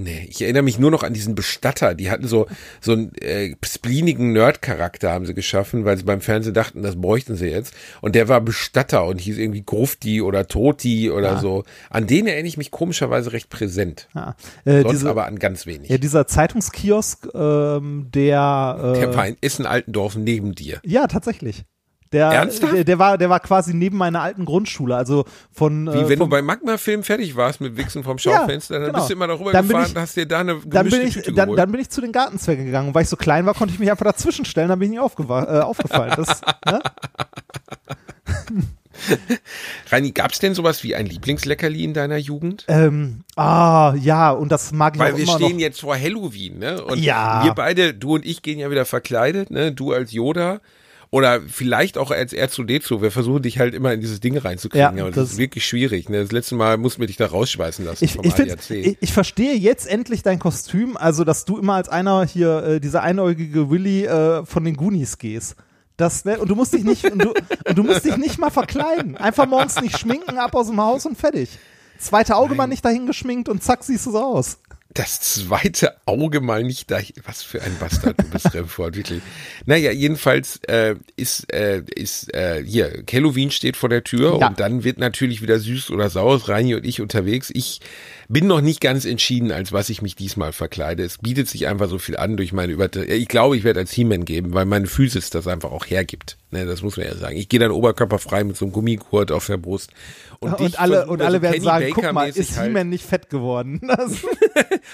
Nee, ich erinnere mich nur noch an diesen Bestatter. Die hatten so, so einen äh, spleenigen Nerd-Charakter haben sie geschaffen, weil sie beim Fernsehen dachten, das bräuchten sie jetzt. Und der war Bestatter und hieß irgendwie Grufti oder Toti oder so. An den erinnere ich mich komischerweise recht präsent. Ja, äh, Sonst diese, aber an ganz wenig. ja dieser Zeitungskiosk, ähm, der, äh, der war in Essen-Altendorf neben dir. ja, tatsächlich. Der, Ernsthaft? Der, der war, der war quasi neben meiner alten Grundschule, also von, Wie äh, wenn du vom, bei Magma-Film fertig warst mit Wichsen vom Schaufenster, dann genau. bist du immer darüber Dann bin gefahren ich- hast dir da eine gemischte dann bin ich, Tüte dann, dann bin ich zu den Gartenzwergen gegangen. Und weil ich so klein war, konnte ich mich einfach dazwischen stellen, dann bin ich nicht aufgewa- äh, aufgefallen. Das, ne? Reini, gab's denn sowas wie ein Lieblingsleckerli in deiner Jugend? ähm, ah, ja, und das mag ich Weil auch wir immer stehen noch. jetzt vor Halloween, ne? Und Ja. wir beide, du und ich gehen ja wieder verkleidet, ne? Du als Yoda. Oder vielleicht auch als R2D2. Wir versuchen dich halt immer in dieses Ding reinzukriegen. Ja, aber das, das- ist wirklich schwierig. Ne? Das letzte Mal mussten wir dich da rausschmeißen lassen Ich, vom ich, find, ich, ich verstehe jetzt endlich dein Kostüm, also dass du immer als einer hier, äh, dieser einäugige Willy äh, von den Goonies gehst. Das, ne? Und du musst dich nicht, und du, und du musst dich nicht mal verkleiden. Einfach morgens nicht schminken, ab aus dem Haus und fertig. Zweite Auge mal nicht dahin geschminkt und zack, siehst du so aus. Das zweite Auge mal nicht da. Was für ein Bastard du bist, Remford, wirklich. Naja, jedenfalls äh, ist, äh, ist äh, hier, Halloween steht vor der Tür Ja. und dann wird natürlich wieder süß oder sauer, Reini und ich unterwegs. Ich bin noch nicht ganz entschieden, als was ich mich diesmal verkleide. Es bietet sich einfach so viel an durch meine Über... Ich glaube, ich werde als He-Man geben, weil meine Physis das einfach auch hergibt. Ne, das muss man ja sagen. Ich gehe dann oberkörperfrei mit so einem Gummigurt auf der Brust. Und, Und, dich alle, und alle so werden Kenny sagen, guck mal, ist halt- He-Man nicht fett geworden? Das,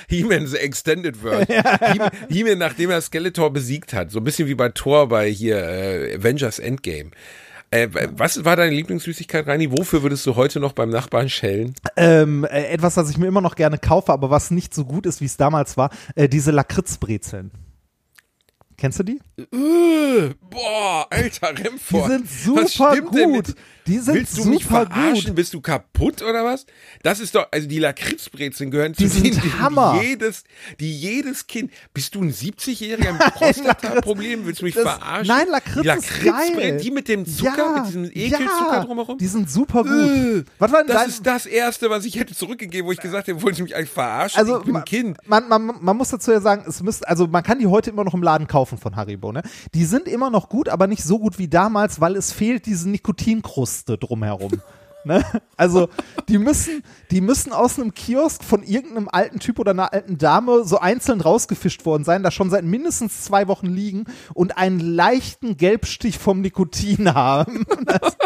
He-Man the Extended World. He-Man, He-Man, nachdem er Skeletor besiegt hat, so ein bisschen wie bei Thor bei hier äh, Avengers Endgame. Äh, was war deine Lieblingssüßigkeit, Reini? Wofür würdest du heute noch beim Nachbarn schellen? ähm, äh, etwas, was ich mir immer noch gerne kaufe, aber was nicht so gut ist, wie es damals war, äh, diese Lakritzbrezeln. Kennst du die? Äh, boah, alter Die Remford. sind Was super denn gut. Mit, Die sind Willst du mich verarschen? gut. Bist du kaputt oder was? Das ist doch, also die Lakritzbrezeln gehören Die zu denen, sind die Hammer. jedes, die jedes Kind. Bist du ein 70-Jähriger mit Prostata-Problem? Willst du mich Das- verarschen? Nein, Lakritz die Lakritzbrezeln, die mit dem Zucker, ja, mit diesem Ekelzucker ja, drumherum? Die sind super gut. Äh, Was war denn das dein, ist das Erste, was ich hätte zurückgegeben, wo ich gesagt hätte, wollte ich mich eigentlich verarschen? also ich bin ein Kind. Man, man, man muss dazu ja sagen, es müsste, also man kann die heute immer noch im Laden kaufen von Haribo, ne? Die sind immer noch gut, aber nicht so gut wie damals, weil es fehlt diese Nikotinkruste drumherum. Ne? Also die müssen, die müssen aus einem Kiosk von irgendeinem alten Typ oder einer alten Dame so einzeln rausgefischt worden sein, da schon seit mindestens zwei Wochen liegen und einen leichten Gelbstich vom Nikotin haben.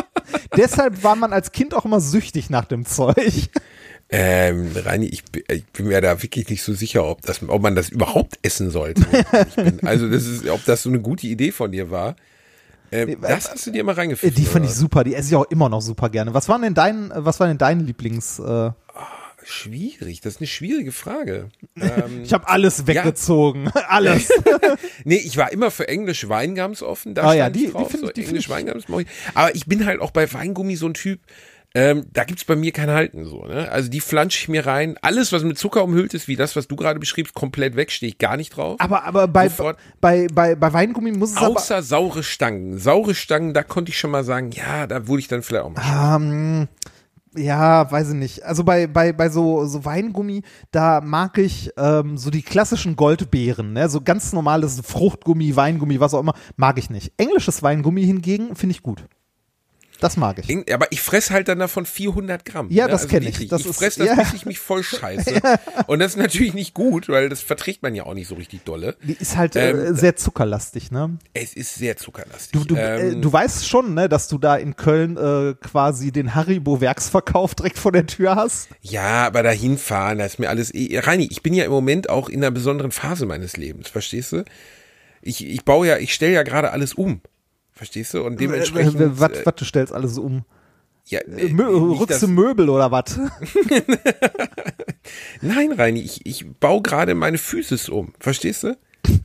Deshalb war man als Kind auch immer süchtig nach dem Zeug. Ähm, Reini, ich, bin- ich bin mir da wirklich nicht so sicher, ob, das, ob man das überhaupt essen sollte. Bin, also das ist, ob das so eine gute Idee von dir war. Ähm, das hast du dir mal reingepfiffen. Die fand oder ich super, die esse ich auch immer noch super gerne. Was waren denn dein, was war denn dein Lieblings? Äh, was? Schwierig, das ist eine schwierige Frage. Ähm, ich habe alles weggezogen, alles. nee, ich war immer für Englisch Weingums offen. Da Ah ja, die- ich drauf, die so ich- Englisch Weingums ich. Aber ich bin halt auch bei Weingummi so ein Typ. Ähm, da gibt's bei mir kein Halten so. Ne? Also die flansche ich mir rein. Alles, was mit Zucker umhüllt ist, wie das, was du gerade beschriebst, komplett weg, stehe ich gar nicht drauf. aber aber bei, Sofort. bei, bei, bei Weingummi muss es aber. Außer saure Stangen. Saure Stangen, da konnte ich schon mal sagen, ja, da wurde ich dann vielleicht auch mal. Ähm, ja, weiß ich nicht. Also bei, bei, bei so, so Weingummi, da mag ich ähm, so die klassischen Goldbeeren, ne? so ganz normales Fruchtgummi, Weingummi, was auch immer, mag ich nicht. Englisches Weingummi hingegen finde ich gut. Das mag ich. Aber ich fress halt dann davon 400 Gramm. Ja, ne? das kenn ich. wirklich. Das ich fress das, ja. bis ich mich voll scheiße. Und das ist natürlich nicht gut, weil das verträgt man ja auch nicht so richtig dolle. Die ist halt äh, Ähm, sehr zuckerlastig, ne? Es ist sehr zuckerlastig. Du, du, äh, Ähm, du weißt schon, ne, dass du da in Köln äh, quasi den Haribo-Werksverkauf direkt vor der Tür hast. ja, aber dahin fahren, das ist mir alles eh. Reini, ich bin ja im Moment auch in einer besonderen Phase meines Lebens, verstehst du? Ich, ich baue ja, ich stelle ja gerade alles um. Verstehst du? Und dementsprechend. Äh, was, äh, was du stellst alles um? ja, Äh, äh, Mö rückst du Möbel oder was? Nein, Reini, ich, ich baue gerade meine Physis um. Verstehst du?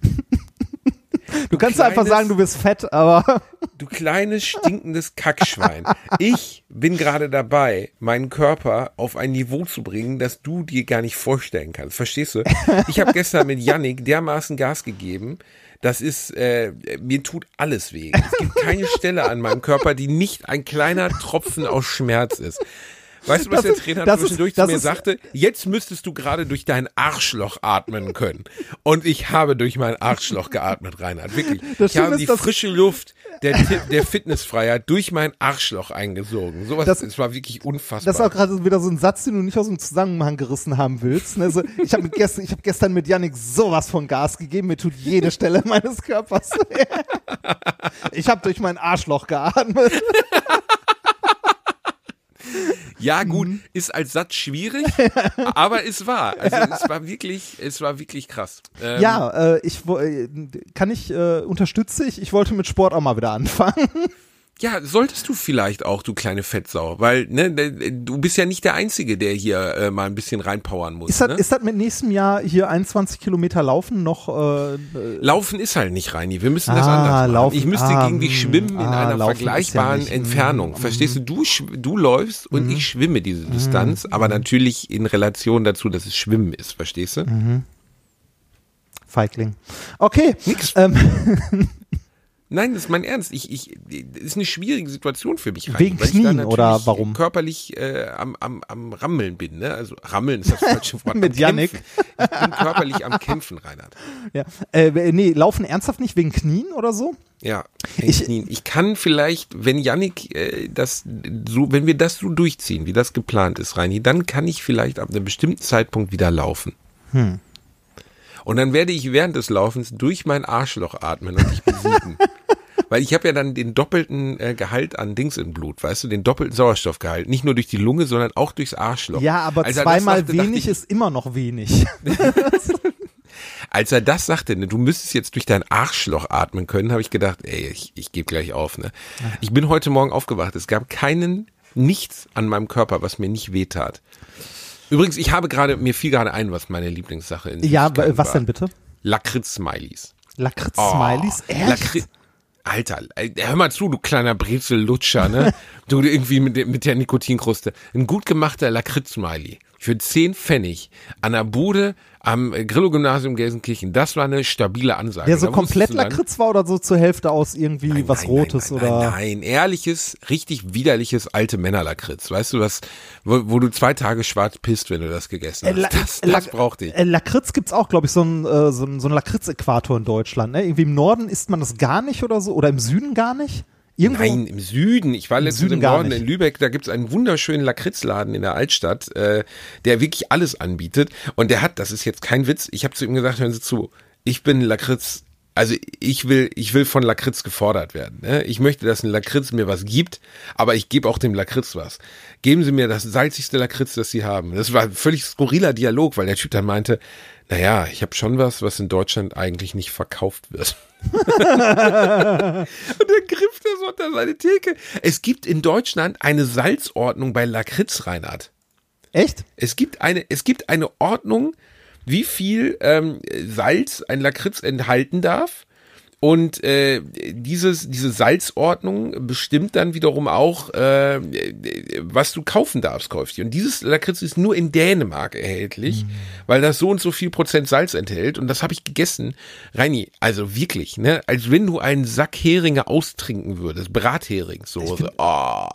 Du kannst einfach kleines- sagen, du bist fett, aber Du kleines stinkendes Kackschwein. Ich bin gerade dabei, meinen Körper auf ein Niveau zu bringen, das du dir gar nicht vorstellen kannst. Verstehst du? Ich habe gestern mit Yannick dermaßen Gas gegeben. Das ist, äh, mir tut alles weh. Es gibt keine Stelle an meinem Körper, die nicht ein kleiner Tropfen aus Schmerz ist. Weißt du, was der Trainer ist- zwischendurch zu mir ist- sagte? Jetzt müsstest du gerade durch dein Arschloch atmen können. Und ich habe durch mein Arschloch geatmet, Reinhard. Wirklich. Das ich habe die frische Luft der, der Fitnessfreiheit durch mein Arschloch eingesogen. Sowas, Das- das, war wirklich unfassbar. das ist auch gerade wieder so ein Satz, den du nicht aus dem Zusammenhang gerissen haben willst. Also, ich habe gestern, ich hab gestern mit Yannick sowas von Gas gegeben, mir tut jede Stelle meines Körpers weh. Ich habe durch mein Arschloch geatmet. ja, gut, Mhm. ist als Satz schwierig, aber es war. Also es war wirklich, es war wirklich krass. Ähm, Ja, äh, ich äh, kann ich äh, unterstütze ich. Ich wollte mit Sport auch mal wieder anfangen. Ja, solltest du vielleicht auch, du kleine Fettsau, weil ne, du bist ja nicht der Einzige, der hier äh, mal ein bisschen reinpowern muss. Ist das, ne? ist das mit nächstem Jahr hier 21 Kilometer Laufen noch? Äh, äh, Laufen ist halt nicht, Reini. Wir müssen das Ah, anders machen. Laufen- ich müsste ah, gegen dich mm, schwimmen in ah, einer Laufen ist ja vergleichbaren nicht, mm, Entfernung. Verstehst du? Du, du läufst und ich schwimme diese Distanz, aber natürlich in Relation dazu, dass es Schwimmen ist. Verstehst du? Feigling. Okay. Nix. Ähm, Nein, das ist mein Ernst. Ich, ich, das ist eine schwierige Situation für mich. Reini, Wegen weil ich da Knien oder warum? Körperlich äh, am, am, am Rammeln bin. Ne? Also Rammeln ist das falsche Wort. Mit Yannick. Kämpfen. Ich bin körperlich am Kämpfen, Reinhard. ja. äh, nee, laufen ernsthaft nicht wegen Knien oder so? Ja, Ich- ich, ich kann vielleicht, wenn Yannick äh, das so, wenn wir das so durchziehen, wie das geplant ist, Reini, dann kann ich vielleicht ab einem bestimmten Zeitpunkt wieder laufen. Hm. Und dann werde ich während des Laufens durch mein Arschloch atmen und dich besiegen. Weil ich habe ja dann den doppelten äh, Gehalt an Dings im Blut, weißt du, den doppelten Sauerstoffgehalt. Nicht nur durch die Lunge, sondern auch durchs Arschloch. Ja, aber Als zweimal dachte wenig ich, ist immer noch wenig. Als er das sagte, ne, du müsstest jetzt durch dein Arschloch atmen können, habe ich gedacht, ey, ich, ich gebe gleich auf. Ne? Ich bin heute Morgen aufgewacht. Es gab keinen, nichts an meinem Körper, was mir nicht wehtat. Übrigens, ich habe gerade, mir fiel gerade ein, was meine Lieblingssache in ja, Süßigkeiten was war. denn bitte? Lakritz-Smileys. Lakritz-Smileys? Oh, Echt? Lakri- Alter, hör mal zu, du kleiner Brezel-Lutscher, ne? du irgendwie mit, der- mit der Nikotinkruste. Ein gut gemachter Lakritz-Smiley für 10 Pfennig an der Bude am Grillo-Gymnasium Gelsenkirchen. Das war eine stabile Ansage. Der so Da komplett Lakritz war oder so zur Hälfte aus irgendwie Nein, was nein, Rotes nein, oder. Nein, ehrliches, richtig widerliches alte Männerlakritz. Weißt du was, wo, wo du zwei Tage schwarz pisst, wenn du das gegessen hast. Äh, das das brauchte ich. Äh, Lakritz gibt's auch, glaube ich, so ein, äh, so ein, so ein Lakritz-Äquator in Deutschland. Ne? Irgendwie im Norden isst man das gar nicht oder so. Oder im Süden gar nicht. Irgendwo. Nein, im Süden. Ich war Im letztens Süden im gar Norden nicht. in Lübeck, da gibt's einen wunderschönen Lakritzladen in der Altstadt, äh, der wirklich alles anbietet. Und der hat, das ist jetzt kein Witz, ich habe zu ihm gesagt, hören Sie zu, ich bin Lakritz, also ich will, ich will von Lakritz gefordert werden. Ne? Ich möchte, dass ein Lakritz mir was gibt, aber ich gebe auch dem Lakritz was. Geben Sie mir das salzigste Lakritz, das Sie haben. Das war ein völlig skurriler Dialog, weil der Typ dann meinte, naja, ich habe schon was, was in Deutschland eigentlich nicht verkauft wird. Und dann griff der so unter seine Theke. Es gibt in Deutschland eine Salzordnung bei Lakritz, Reinhard. Echt? Es gibt eine, es gibt eine Ordnung, wie viel ähm, Salz ein Lakritz enthalten darf. Und äh, dieses, diese Salzordnung bestimmt dann wiederum auch, äh, was du kaufen darfst, käufst. Und dieses Lakritz ist nur in Dänemark erhältlich, weil das so und so viel Prozent Salz enthält. Und das habe ich gegessen. Reini, also wirklich, ne? Als wenn du einen Sack Heringe austrinken würdest. Bratheringssoße. Oh,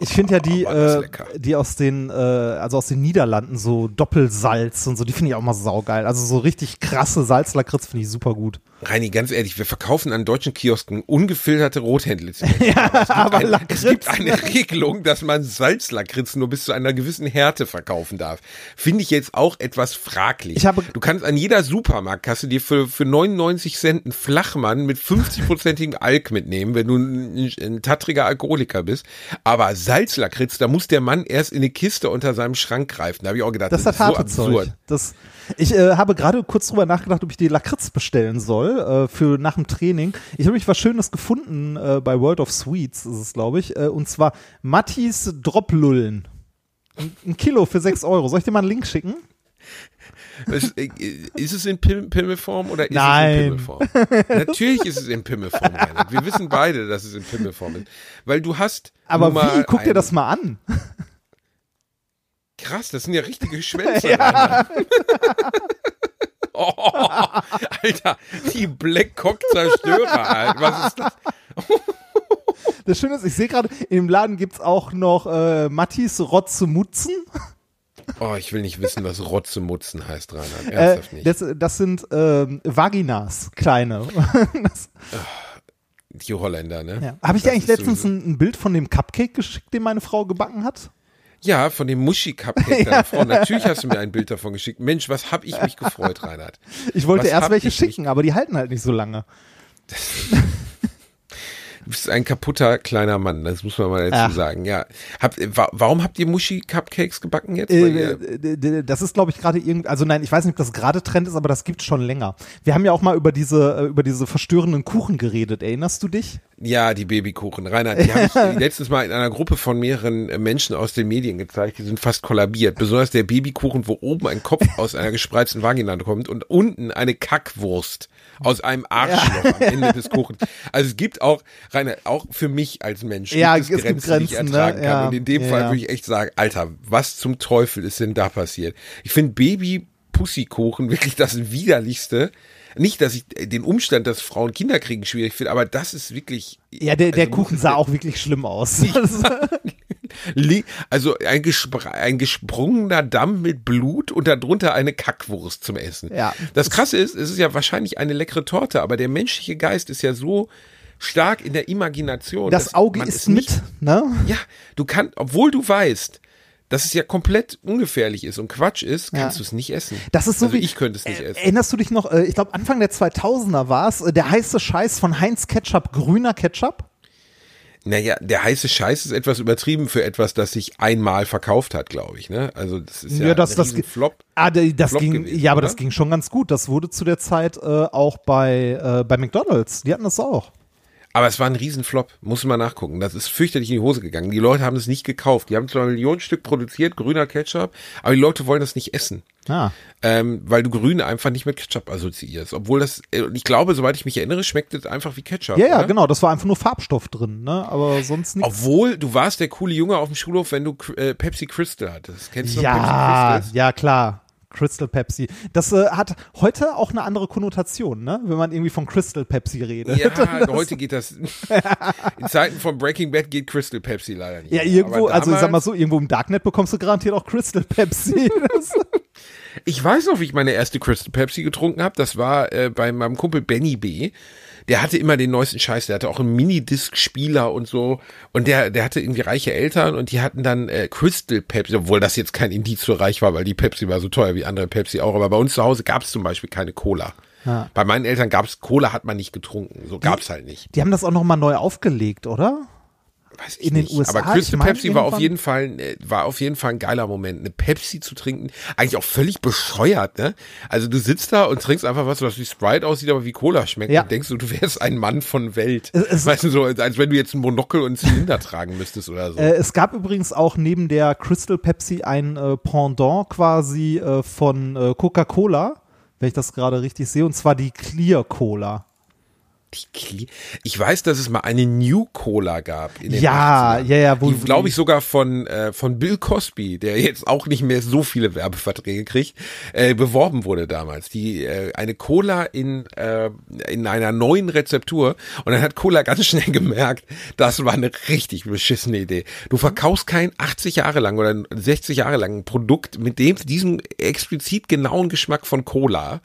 Ich finde ja die, war das äh, lecker. die aus den, äh, also aus den Niederlanden, so Doppelsalz und so, die finde ich auch mal saugeil. Also so richtig krasse Salzlakritz finde ich super gut. Reini, ganz ehrlich, wir verkaufen an deutschen Kiosken ungefilterte Rothändlizenz. Ja, aber ein, Lakritz. Es gibt eine Regelung, dass man Salzlakritz nur bis zu einer gewissen Härte verkaufen darf. Finde ich jetzt auch etwas fraglich. Ich habe- du kannst an jeder Supermarktkasse dir für, für 99 Cent einen Flachmann mit 50-prozentigem Alk mitnehmen, wenn du ein, ein tattriger Alkoholiker bist. Aber Salzlakritz, da muss der Mann erst in eine Kiste unter seinem Schrank greifen. Da habe ich auch gedacht, Das ist das, ist so harte Zeug. absurd. Das, ich äh, habe gerade kurz drüber nachgedacht, ob ich die Lakritz bestellen soll äh, für nach dem Training. Ich habe mich was Schönes gefunden äh, bei World of Sweets, ist es glaube ich, äh, und zwar Mattis Droplullen. Ein, ein Kilo für 6 Euro. Soll ich dir mal einen Link schicken? Ist, äh, ist es in Pim Pimmelform oder ist Nein. es in Pimmelform? Natürlich ist es in Pimmelform, Reinhard. Wir wissen beide, dass es in Pimmelform ist. Weil du hast. Aber wie? Guck dir das mal an. Krass, das sind ja richtige Schwänze. Reinhard. Alter, die Blackcock-Zerstörer, Alter. Was ist das? Das Schöne ist, ich sehe gerade, im Laden gibt's auch noch äh, Mattis Rotzemutzen. Oh, ich will nicht wissen, was Rotzemutzen heißt, Reinhard. Äh, Ernsthaft nicht. das, das sind ähm, Vaginas, kleine. das, Die Holländer, ne? ja. Habe ich dir eigentlich letztens ein, ein Bild von dem Cupcake geschickt, den meine Frau gebacken hat? Ja, von dem Muschi-Cupcake deiner Frau. Natürlich hast du mir ein Bild davon geschickt. Mensch, was hab ich mich gefreut, Reinhard. Ich wollte Was erst welche schicken, aber die halten halt nicht so lange. Du bist ein kaputter kleiner Mann, das muss man mal dazu Ach. sagen. Ja, Hab, wa warum habt ihr Muschi-Cupcakes gebacken jetzt? Äh, das ist, glaube ich, gerade irgend, also nein, ich weiß nicht, ob das gerade Trend ist, aber das gibt's schon länger. Wir haben ja auch mal über diese, äh, über diese verstörenden Kuchen geredet. Erinnerst du dich? ja, die Babykuchen. Reinhard, die habe ich letztens mal in einer Gruppe von mehreren äh, Menschen aus den Medien gezeigt, die sind fast kollabiert. Besonders der Babykuchen, wo oben ein Kopf aus einer gespreizten Vagina kommt und unten eine Kackwurst aus einem Arschloch am Ende des Kuchens. Also es gibt auch, Reinhard, auch für mich als Mensch, Ja, gibt es es gibt Grenzen, die ich Grenzen, ne? ertragen kann. Ja, Und in dem ja, Fall ja. würde ich echt sagen, Alter, was zum Teufel ist denn da passiert? Ich finde Baby Pussikuchen wirklich das widerlichste. Nicht, dass ich den Umstand, dass Frauen Kinder kriegen, schwierig finde, aber das ist wirklich. Ja, der, der also, Kuchen sah auch wirklich schlimm aus. Also ein, gespr ein gesprungener Damm mit Blut und darunter eine Kackwurst zum Essen. Ja. Das Krasse ist, es ist ja wahrscheinlich eine leckere Torte, aber der menschliche Geist ist ja so stark in der Imagination. das Auge ist mit, ne? Ja, du kannst, obwohl du weißt, dass es ja komplett ungefährlich ist und Quatsch ist, kannst Ja. du es nicht essen. Das ist so also wie. ich könnte es nicht äh, essen. Erinnerst du dich noch, äh, ich glaube Anfang der 2000er war es, äh, der heiße Scheiß von Heinz Ketchup, grüner Ketchup? Naja, der heiße Scheiß ist etwas übertrieben für etwas, das sich einmal verkauft hat, glaube ich. Ne? Also das ist ja, Ja, das- ein das- Riesenflop. Ah, das Flop ging, gewesen, ja, aber oder? das ging schon ganz gut. Das wurde zu der Zeit äh, auch bei, äh, bei McDonalds. Die hatten das auch. Aber es war ein Riesenflop, muss man nachgucken. Das ist fürchterlich in die Hose gegangen. Die Leute haben es nicht gekauft. Die haben zwar Millionen Stück produziert, grüner Ketchup, aber die Leute wollen das nicht essen. Ah. Ähm, weil du Grün einfach nicht mit Ketchup assoziierst. Obwohl das, äh, ich glaube, soweit ich mich erinnere, schmeckt es einfach wie Ketchup. Ja, ja, oder? genau. Das war einfach nur Farbstoff drin, ne? Aber sonst nichts. Obwohl, du warst der coole Junge auf dem Schulhof, wenn du äh, Pepsi Crystal hattest. Kennst du Ja, Pepsi Crystals? ja, klar. Crystal Pepsi. Das äh, hat heute auch eine andere Konnotation, ne? Wenn man irgendwie von Crystal Pepsi redet. Ja, heute geht das. In Zeiten von Breaking Bad geht Crystal Pepsi leider nicht. Ja, irgendwo, Aber also ich sag mal damals- so, irgendwo im Darknet bekommst du garantiert auch Crystal Pepsi. Ich weiß noch, wie ich meine erste Crystal Pepsi getrunken habe. Das war äh, bei meinem Kumpel Benny B. Der hatte immer den neuesten Scheiß. Der hatte auch einen Minidisc-Spieler und so. Und der, der hatte irgendwie reiche Eltern und die hatten dann äh, Crystal Pepsi, obwohl das jetzt kein Indiz für reich war, weil die Pepsi war so teuer wie andere Pepsi auch. Aber bei uns zu Hause gab es zum Beispiel keine Cola. Ja. Bei meinen Eltern gab es Cola, hat man nicht getrunken. So gab's halt nicht. die haben das auch nochmal neu aufgelegt, oder? Weiß ich In den nicht. USA, Aber Crystal ich mein, Pepsi war auf jeden Fall, äh, war auf jeden Fall ein geiler Moment. Eine Pepsi zu trinken, eigentlich auch völlig bescheuert, ne? Also du sitzt da und trinkst einfach was, was wie Sprite aussieht, aber wie Cola schmeckt. Ja. Und denkst du, du wärst ein Mann von Welt. Es- es- weißt du, so, als wenn du jetzt ein Monokel und einen Zylinder tragen müsstest oder so. Äh, es gab übrigens auch neben der Crystal Pepsi ein äh, Pendant quasi äh, von äh, Coca-Cola, wenn ich das gerade richtig sehe, und zwar die Clear Cola. Ich weiß, dass es mal eine New Cola gab. In den Ja, 80ern. ja, ja, wo- Die, glaube ich, sogar von, äh, von Bill Cosby, der jetzt auch nicht mehr so viele Werbeverträge kriegt, äh, beworben wurde damals. Die, äh, eine Cola in, äh, in einer neuen Rezeptur. Und dann hat Cola ganz schnell gemerkt, das war eine richtig beschissene Idee. Du verkaufst kein 80 Jahre lang oder 60 Jahre lang ein Produkt mit dem, diesem explizit genauen Geschmack von Cola.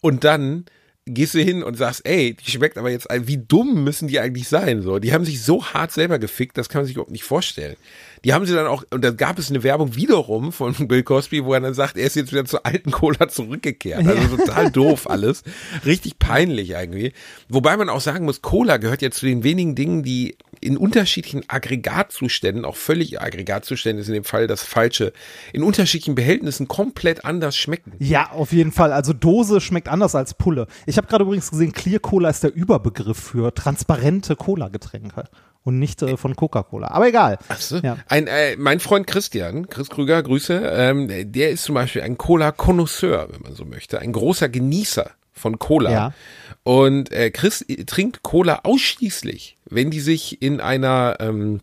Und dann gehst du hin und sagst, ey, die schmeckt aber jetzt, wie dumm müssen die eigentlich sein? So, die haben sich so hart selber gefickt, das kann man sich überhaupt nicht vorstellen. Die haben sie dann auch, und da gab es eine Werbung wiederum von Bill Cosby, wo er dann sagt, er ist jetzt wieder zur alten Cola zurückgekehrt. Also total doof alles. Richtig peinlich irgendwie. Wobei man auch sagen muss, Cola gehört ja zu den wenigen Dingen, die in unterschiedlichen Aggregatzuständen, auch völlig Aggregatzuständen ist in dem Fall das Falsche, in unterschiedlichen Behältnissen komplett anders schmecken. Ja, auf jeden Fall. Also Dose schmeckt anders als Pulle. Ich habe gerade übrigens gesehen, Clear Cola ist der Überbegriff für transparente Cola-Getränke und nicht äh, von Coca-Cola. Aber egal. Ach so. Ja. Ein, äh, mein Freund Christian, Chris Krüger, Grüße, ähm, der ist zum Beispiel ein Cola-Konnoisseur, wenn man so möchte, ein großer Genießer von Cola. Ja. Und äh, Chris trinkt Cola ausschließlich, wenn die sich in einer ähm,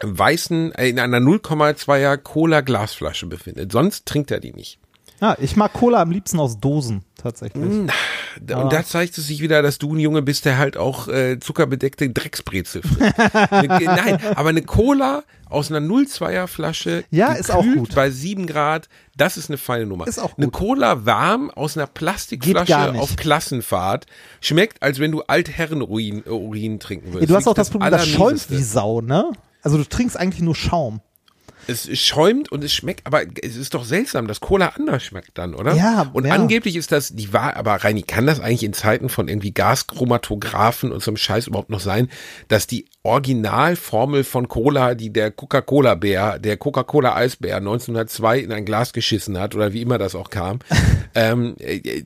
weißen, äh, in einer 0,2er Cola-Glasflasche befindet. Sonst trinkt er die nicht. Ja, ich mag Cola am liebsten aus Dosen, tatsächlich. D- Und da zeigt es sich wieder, dass du ein Junge bist, der halt auch äh, zuckerbedeckte Drecksbrezel frisst. Eine- Nein, aber eine Cola aus einer 0,2er Flasche, Ja, ist auch gut. bei 7 Grad, das ist eine feine Nummer. Ist auch Eine gut. Cola warm aus einer Plastikflasche auf Klassenfahrt schmeckt, als wenn du Altherrenurin Urin trinken würdest. Ey, du hast auch Wirklich das Problem, das schäumt wie Sau, ne? Also du trinkst eigentlich nur Schaum. Es schäumt und es schmeckt, aber es ist doch seltsam, dass Cola anders schmeckt dann, oder? Ja, Und ja. angeblich ist das, die war, aber Reini, kann das eigentlich in Zeiten von irgendwie Gaschromatographen und so einem Scheiß überhaupt noch sein, dass die Originalformel von Cola, die der Coca-Cola-Bär, der Coca-Cola-Eisbär 1902 in ein Glas geschissen hat oder wie immer das auch kam, ähm, äh, äh,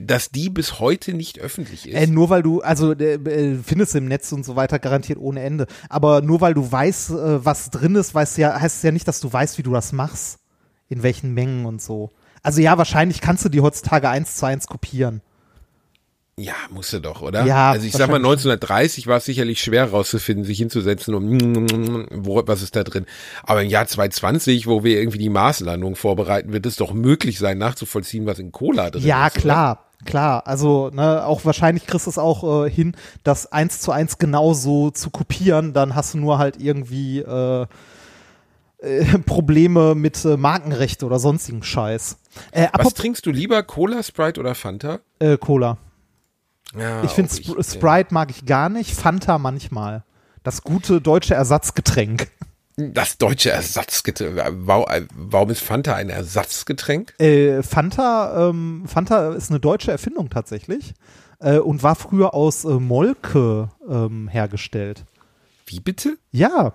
dass die bis heute nicht öffentlich ist. Äh, nur weil du, also äh, äh, findest du im Netz und so weiter garantiert ohne Ende. Aber nur weil du weißt, äh, was drin ist, weißt ja, heißt es ja nicht, dass du weißt, wie du das machst. In welchen Mengen und so. Also ja, wahrscheinlich kannst du die heutzutage eins zu eins kopieren. Ja, musste doch, oder? Ja, Also ich sag mal, wahrscheinlich 1930 war es sicherlich schwer rauszufinden, sich hinzusetzen und wo, was ist da drin. Aber im Jahr 2020, wo wir irgendwie die Marslandung vorbereiten, wird es doch möglich sein, nachzuvollziehen, was in Cola drin Ja, ist. oder? klar, klar. Also, ne, auch wahrscheinlich kriegst du es auch äh, hin, das eins zu eins genauso zu kopieren. Dann hast du nur halt irgendwie äh, äh, Probleme mit äh, Markenrecht oder sonstigen Scheiß. Äh, Was trinkst du lieber, Cola, Sprite oder Fanta? äh, Cola. Ja, Ich finde Sp. Sprite mag ich gar nicht, Fanta manchmal. Das gute deutsche Ersatzgetränk. Das deutsche Ersatzgetränk. Wa- Warum ist Fanta ein Ersatzgetränk? Äh, Fanta, ähm, Fanta ist eine deutsche Erfindung tatsächlich äh, und war früher aus äh, Molke ähm, hergestellt. Wie bitte? Ja,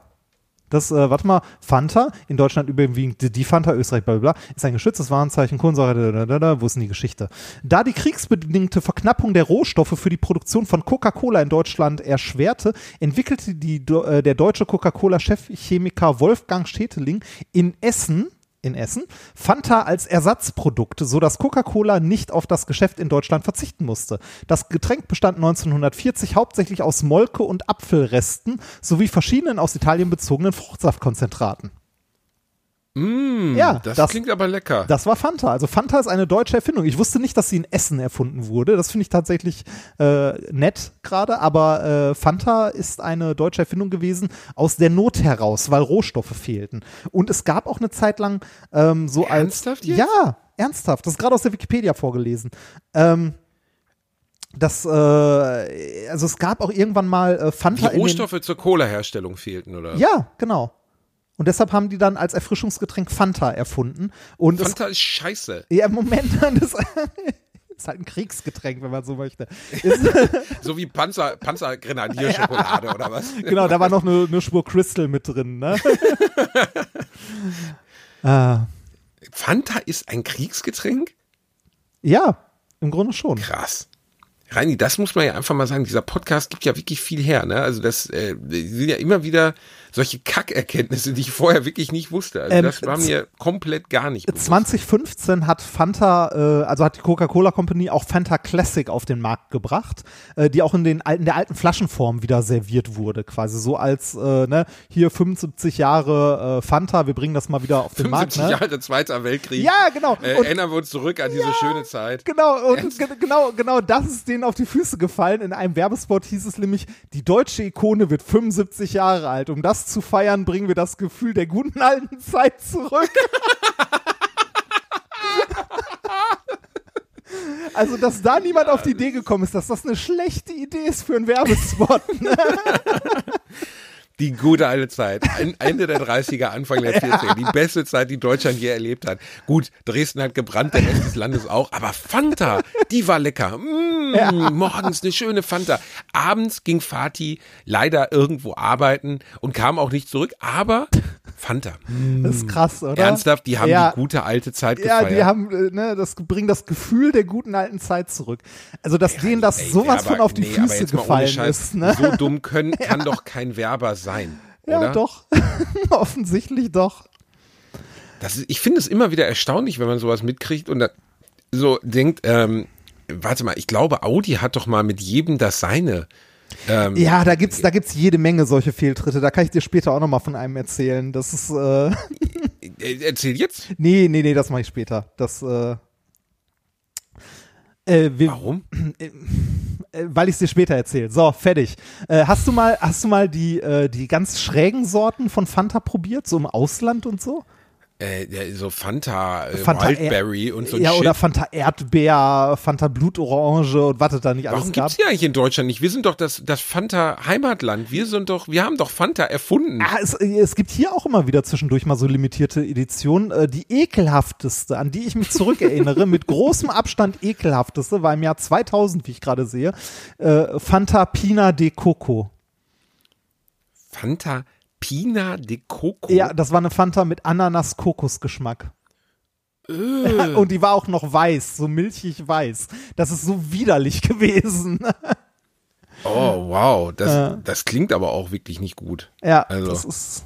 Das, äh, warte mal, Fanta, in Deutschland überwiegend die, Fanta, Österreich, bla bla bla, ist ein geschütztes Warenzeichen, Kohlensäure, da, da, da, wo ist denn die Geschichte? Da die kriegsbedingte Verknappung der Rohstoffe für die Produktion von Coca-Cola in Deutschland erschwerte, entwickelte die, äh, der deutsche Coca-Cola-Chefchemiker Wolfgang Steteling in Essen in Essen Fanta als Ersatzprodukt, so dass Coca-Cola nicht auf das Geschäft in Deutschland verzichten musste. Das Getränk bestand 1940 hauptsächlich aus Molke und Apfelresten sowie verschiedenen aus Italien bezogenen Fruchtsaftkonzentraten. Mm, Ja, das, das- klingt aber lecker. Das war Fanta. Also Fanta ist eine deutsche Erfindung. Ich wusste nicht, dass sie in Essen erfunden wurde. Das finde ich tatsächlich äh, nett gerade. Aber äh, Fanta ist eine deutsche Erfindung gewesen aus der Not heraus, weil Rohstoffe fehlten. Und es gab auch eine Zeit lang ähm, so Ernsthaft als jetzt? ja ernsthaft. Das ist gerade aus der Wikipedia vorgelesen. Ähm, das, äh, also es gab auch irgendwann mal äh, die Fanta den, Rohstoffe zur Cola-Herstellung fehlten, oder? ja, genau. Und deshalb haben die dann als Erfrischungsgetränk Fanta erfunden. Und es Fanta ist scheiße. ja, im Moment, das ist halt ein Kriegsgetränk, wenn man so möchte. So wie Panzer, Panzergrenadierschokolade oder was? genau, da war noch eine, eine Spur Crystal mit drin, ne? äh, Fanta ist ein Kriegsgetränk? ja, im Grunde schon. Krass. Reini, das muss man ja einfach mal sagen. Dieser Podcast gibt ja wirklich viel her. Ne? Also das äh, sind ja immer wieder solche Kackerkenntnisse, die ich vorher wirklich nicht wusste. Also Ähm, das war mir komplett gar nicht bewusst. 2015 hat Fanta, äh, also hat die Coca-Cola Company auch Fanta Classic auf den Markt gebracht, äh, die auch in, den alten, der alten Flaschenform wieder serviert wurde, quasi so als, äh, ne, hier 75 Jahre äh, Fanta, wir bringen das mal wieder auf den Markt. 75 Ne? Jahre Zweiter Weltkrieg. Ja, genau. Äh, Und- erinnern wir uns zurück an diese schöne Zeit. Genau, und ge- genau, genau das ist denen auf die Füße gefallen. In einem Werbespot hieß es nämlich, die deutsche Ikone wird 75 Jahre alt. Um das zu feiern, bringen wir das Gefühl der guten alten Zeit zurück. Also, dass da niemand auf die Idee gekommen ist, dass das eine schlechte Idee ist für einen Werbespot. Die gute alte Zeit. Ende der 30er, Anfang der 40er. Die beste Zeit, die Deutschland je erlebt hat. Gut, Dresden hat gebrannt, der Rest des Landes auch. Aber Fanta, die war lecker. Mm, Morgens eine schöne Fanta. Abends ging Fatih leider irgendwo arbeiten und kam auch nicht zurück. Aber Fanta. Mm, Das ist krass, oder? ernsthaft, die haben ja. die gute alte Zeit Ja, gefeiert. die haben, äh, ne, das bringen das Gefühl der guten alten Zeit zurück. Also, dass denen das Ey, sowas Werber- von auf die nee, aber Füße jetzt mal ohne gefallen Scheiß, ist. Ne? So dumm können, kann doch kein Werber sein. Ja, oder? doch. Offensichtlich doch. Das ist, ich finde es immer wieder erstaunlich, wenn man sowas mitkriegt und so denkt, ähm, warte mal, ich glaube, Audi hat doch mal mit jedem das seine. Ähm, Ja, da gibt's, da gibt's jede Menge solche Fehltritte. Da kann ich dir später auch noch mal von einem erzählen. Das ist, äh, Erzähl jetzt. nee, nee, nee, das mache ich später. Das, äh, äh, wir, Warum? äh, weil ich es dir später erzähle. So, fertig. Äh, hast du mal, hast du mal die, äh, die ganz schrägen Sorten von Fanta probiert, so im Ausland und so? Äh, ja, so Fanta, äh, Fanta Wildberry und so ein Ja, Shit. oder Fanta Erdbeer, Fanta Blutorange und was da nicht alles Warum gab. gibt's die eigentlich in Deutschland nicht? Wir sind doch das, das Fanta Heimatland. Wir sind doch, wir haben doch Fanta erfunden. Ah, es, es gibt hier auch immer wieder zwischendurch mal so limitierte Editionen. Äh, die ekelhafteste, an die ich mich zurückerinnere, mit großem Abstand ekelhafteste, war im Jahr 2000, wie ich gerade sehe, äh, Fanta Pina de Coco. Fanta Pina de Coco. Ja, das war eine Fanta mit Ananas-Kokos-Geschmack. Und die war auch noch weiß, so milchig weiß. Das ist so widerlich gewesen. Oh, wow. Das, Äh. das klingt aber auch wirklich nicht gut. ja, Also. das ist.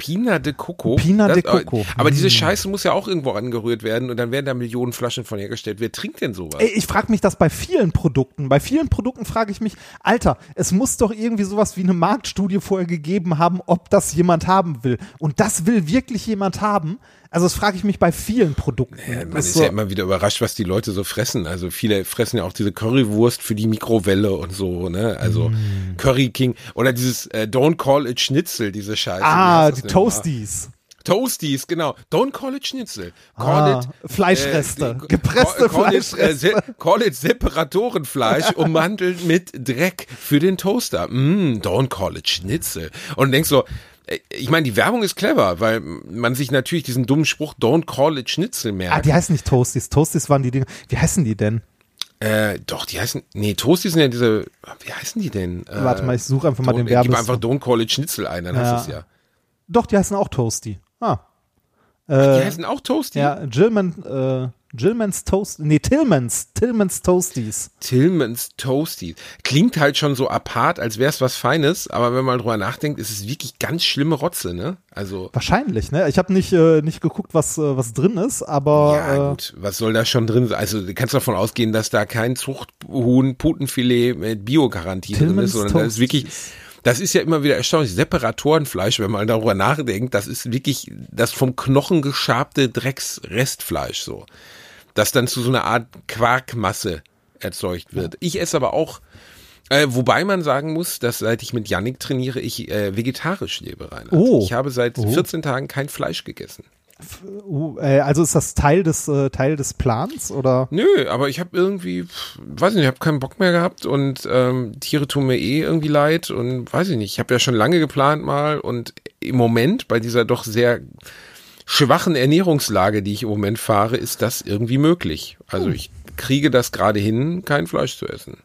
Pina de Coco. Pina das, de Coco. Aber diese Mm. Scheiße muss ja auch irgendwo angerührt werden und dann werden da Millionen Flaschen von hergestellt. Wer trinkt denn sowas? Ey, ich frage mich das bei vielen Produkten. Bei vielen Produkten frage ich mich, Alter, es muss doch irgendwie sowas wie eine Marktstudie vorher gegeben haben, ob das jemand haben will. Und das will wirklich jemand haben. Also das frage ich mich bei vielen Produkten. Ja, man Das ist so- ja immer wieder überrascht, was die Leute so fressen. Also viele fressen ja auch diese Currywurst für die Mikrowelle und so, ne? Also Mm. Curry King oder dieses äh, Don't Call it Schnitzel, diese Scheiße. Ah, die nochmal? Toasties. Toasties, genau. Don't call it Schnitzel. Call Ah, it Fleischreste. äh, Gepresste call, call It, äh, Fleischreste. call it Separatorenfleisch ummantelt mit Dreck für den Toaster. Mm, don't call it Schnitzel. Und denkst so, äh, ich meine, die Werbung ist clever, weil man sich natürlich diesen dummen Spruch Don't call it Schnitzel merkt. Ah, die heißen nicht Toasties. Toasties waren die Dinge. Wie heißen die denn? Äh, doch, die heißen, nee, Toasties sind ja diese, wie heißen die denn? Äh, Warte mal, ich suche einfach mal Don't- den Gib Werbes. einfach Don't Call It Schnitzel ein, dann Ja. hast du es ja. Doch, die heißen auch Toasty. Ah. Die Äh, heißen auch Toasty? ja, Gilman, äh, Gilman's Toast, nee, Tillman's, Tillman's Toasties. Tillman's Toasty. Klingt halt schon so apart, als wäre es was Feines, aber wenn man drüber nachdenkt, ist es wirklich ganz schlimme Rotze, ne? Also, Wahrscheinlich, ne? Ich habe nicht, äh, nicht geguckt, was, äh, was drin ist, aber ja äh, gut, was soll da schon drin sein? Also, du kannst davon ausgehen, dass da kein Zuchthuhn, Putenfilet mit Bio-Garantie drin ist, sondern das ist wirklich, Toasties. das ist ja immer wieder erstaunlich. Separatorenfleisch, wenn man darüber nachdenkt, das ist wirklich das vom Knochen geschabte Drecksrestfleisch so. Das dann zu so einer Art Quarkmasse erzeugt wird. Ich esse aber auch, äh, wobei man sagen muss, dass seit ich mit Yannick trainiere, ich äh, vegetarisch lebe, Reinhard. Oh. Ich habe seit Oh. 14 Tagen kein Fleisch gegessen. uh, äh, also ist das Teil des, äh, Teil des Plans oder? Nö, aber ich habe irgendwie, weiß nicht, ich habe keinen Bock mehr gehabt und ähm, Tiere tun mir eh irgendwie leid und weiß ich nicht. Ich habe ja schon lange geplant mal und im Moment bei dieser doch sehr schwachen Ernährungslage, die ich im Moment fahre, ist das irgendwie möglich. Also ich kriege das gerade hin, kein Fleisch zu essen.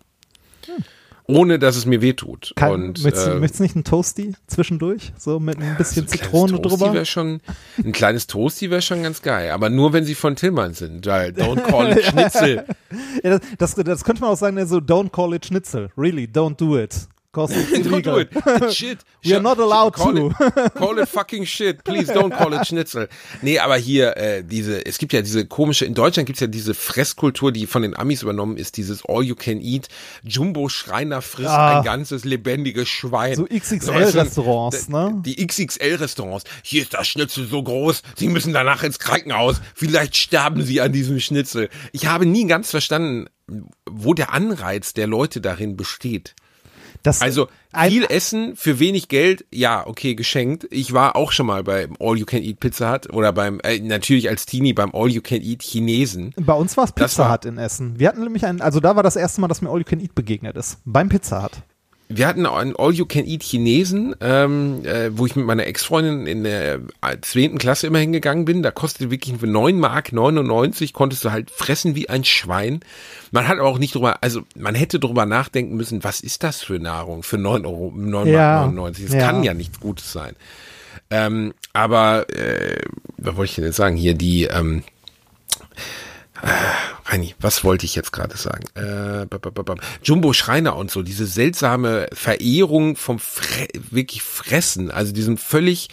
Ohne dass es mir wehtut. Kein, und möchtest, du- äh, möchtest du nicht ein Toasty zwischendurch? So mit ein bisschen so ein Zitrone drüber? Schon, ein kleines Toasty wäre schon ganz geil. Aber nur, wenn sie von Tillmann sind. Don't call it Schnitzel. Ja, das, das, das könnte man auch sagen, so don't call it Schnitzel. Really, don't do it. Cause it's Don't do it. It's shit. We are not allowed call to. It, call it fucking shit. Please don't call it Schnitzel. Nee, aber hier, äh, diese, es gibt ja diese komische, in Deutschland gibt's ja diese Fresskultur, die von den Amis übernommen ist, dieses All You Can Eat. Jumbo Schreiner frisst Ah. ein ganzes lebendiges Schwein. So XXL-Restaurants, ne? Die XXL-Restaurants. Hier ist das Schnitzel so groß, Sie müssen danach ins Krankenhaus. Vielleicht sterben Sie an diesem Schnitzel. Ich habe nie ganz verstanden, wo der Anreiz der Leute darin besteht. Das, Also viel Essen für wenig Geld, ja, okay, geschenkt. Ich war auch schon mal beim All You Can Eat Pizza Hut oder beim, äh, natürlich als Teenie beim All You Can Eat Chinesen. Bei uns war es Pizza Hut in Essen. Wir hatten nämlich einen, also da war das erste Mal, dass mir All You Can Eat begegnet ist. Beim Pizza Hut. Wir hatten einen All You Can Eat Chinesen, ähm, äh, wo ich mit meiner Ex-Freundin in der äh, 10. Klasse immer hingegangen bin. Da kostete wirklich für 9 Mark 99, konntest du halt fressen wie ein Schwein. Man hat aber auch nicht drüber, also man hätte drüber nachdenken müssen, was ist das für Nahrung für 9 Euro, 9 Ja, Mark 99? Das ja. kann ja nichts Gutes sein. Ähm, aber, äh, was wollte ich denn jetzt sagen? Hier die, ähm, Reini, was wollte ich jetzt gerade sagen? Äh. Jumbo Schreiner und so, diese seltsame Verehrung vom Fre wirklich Fressen, also diesen völlig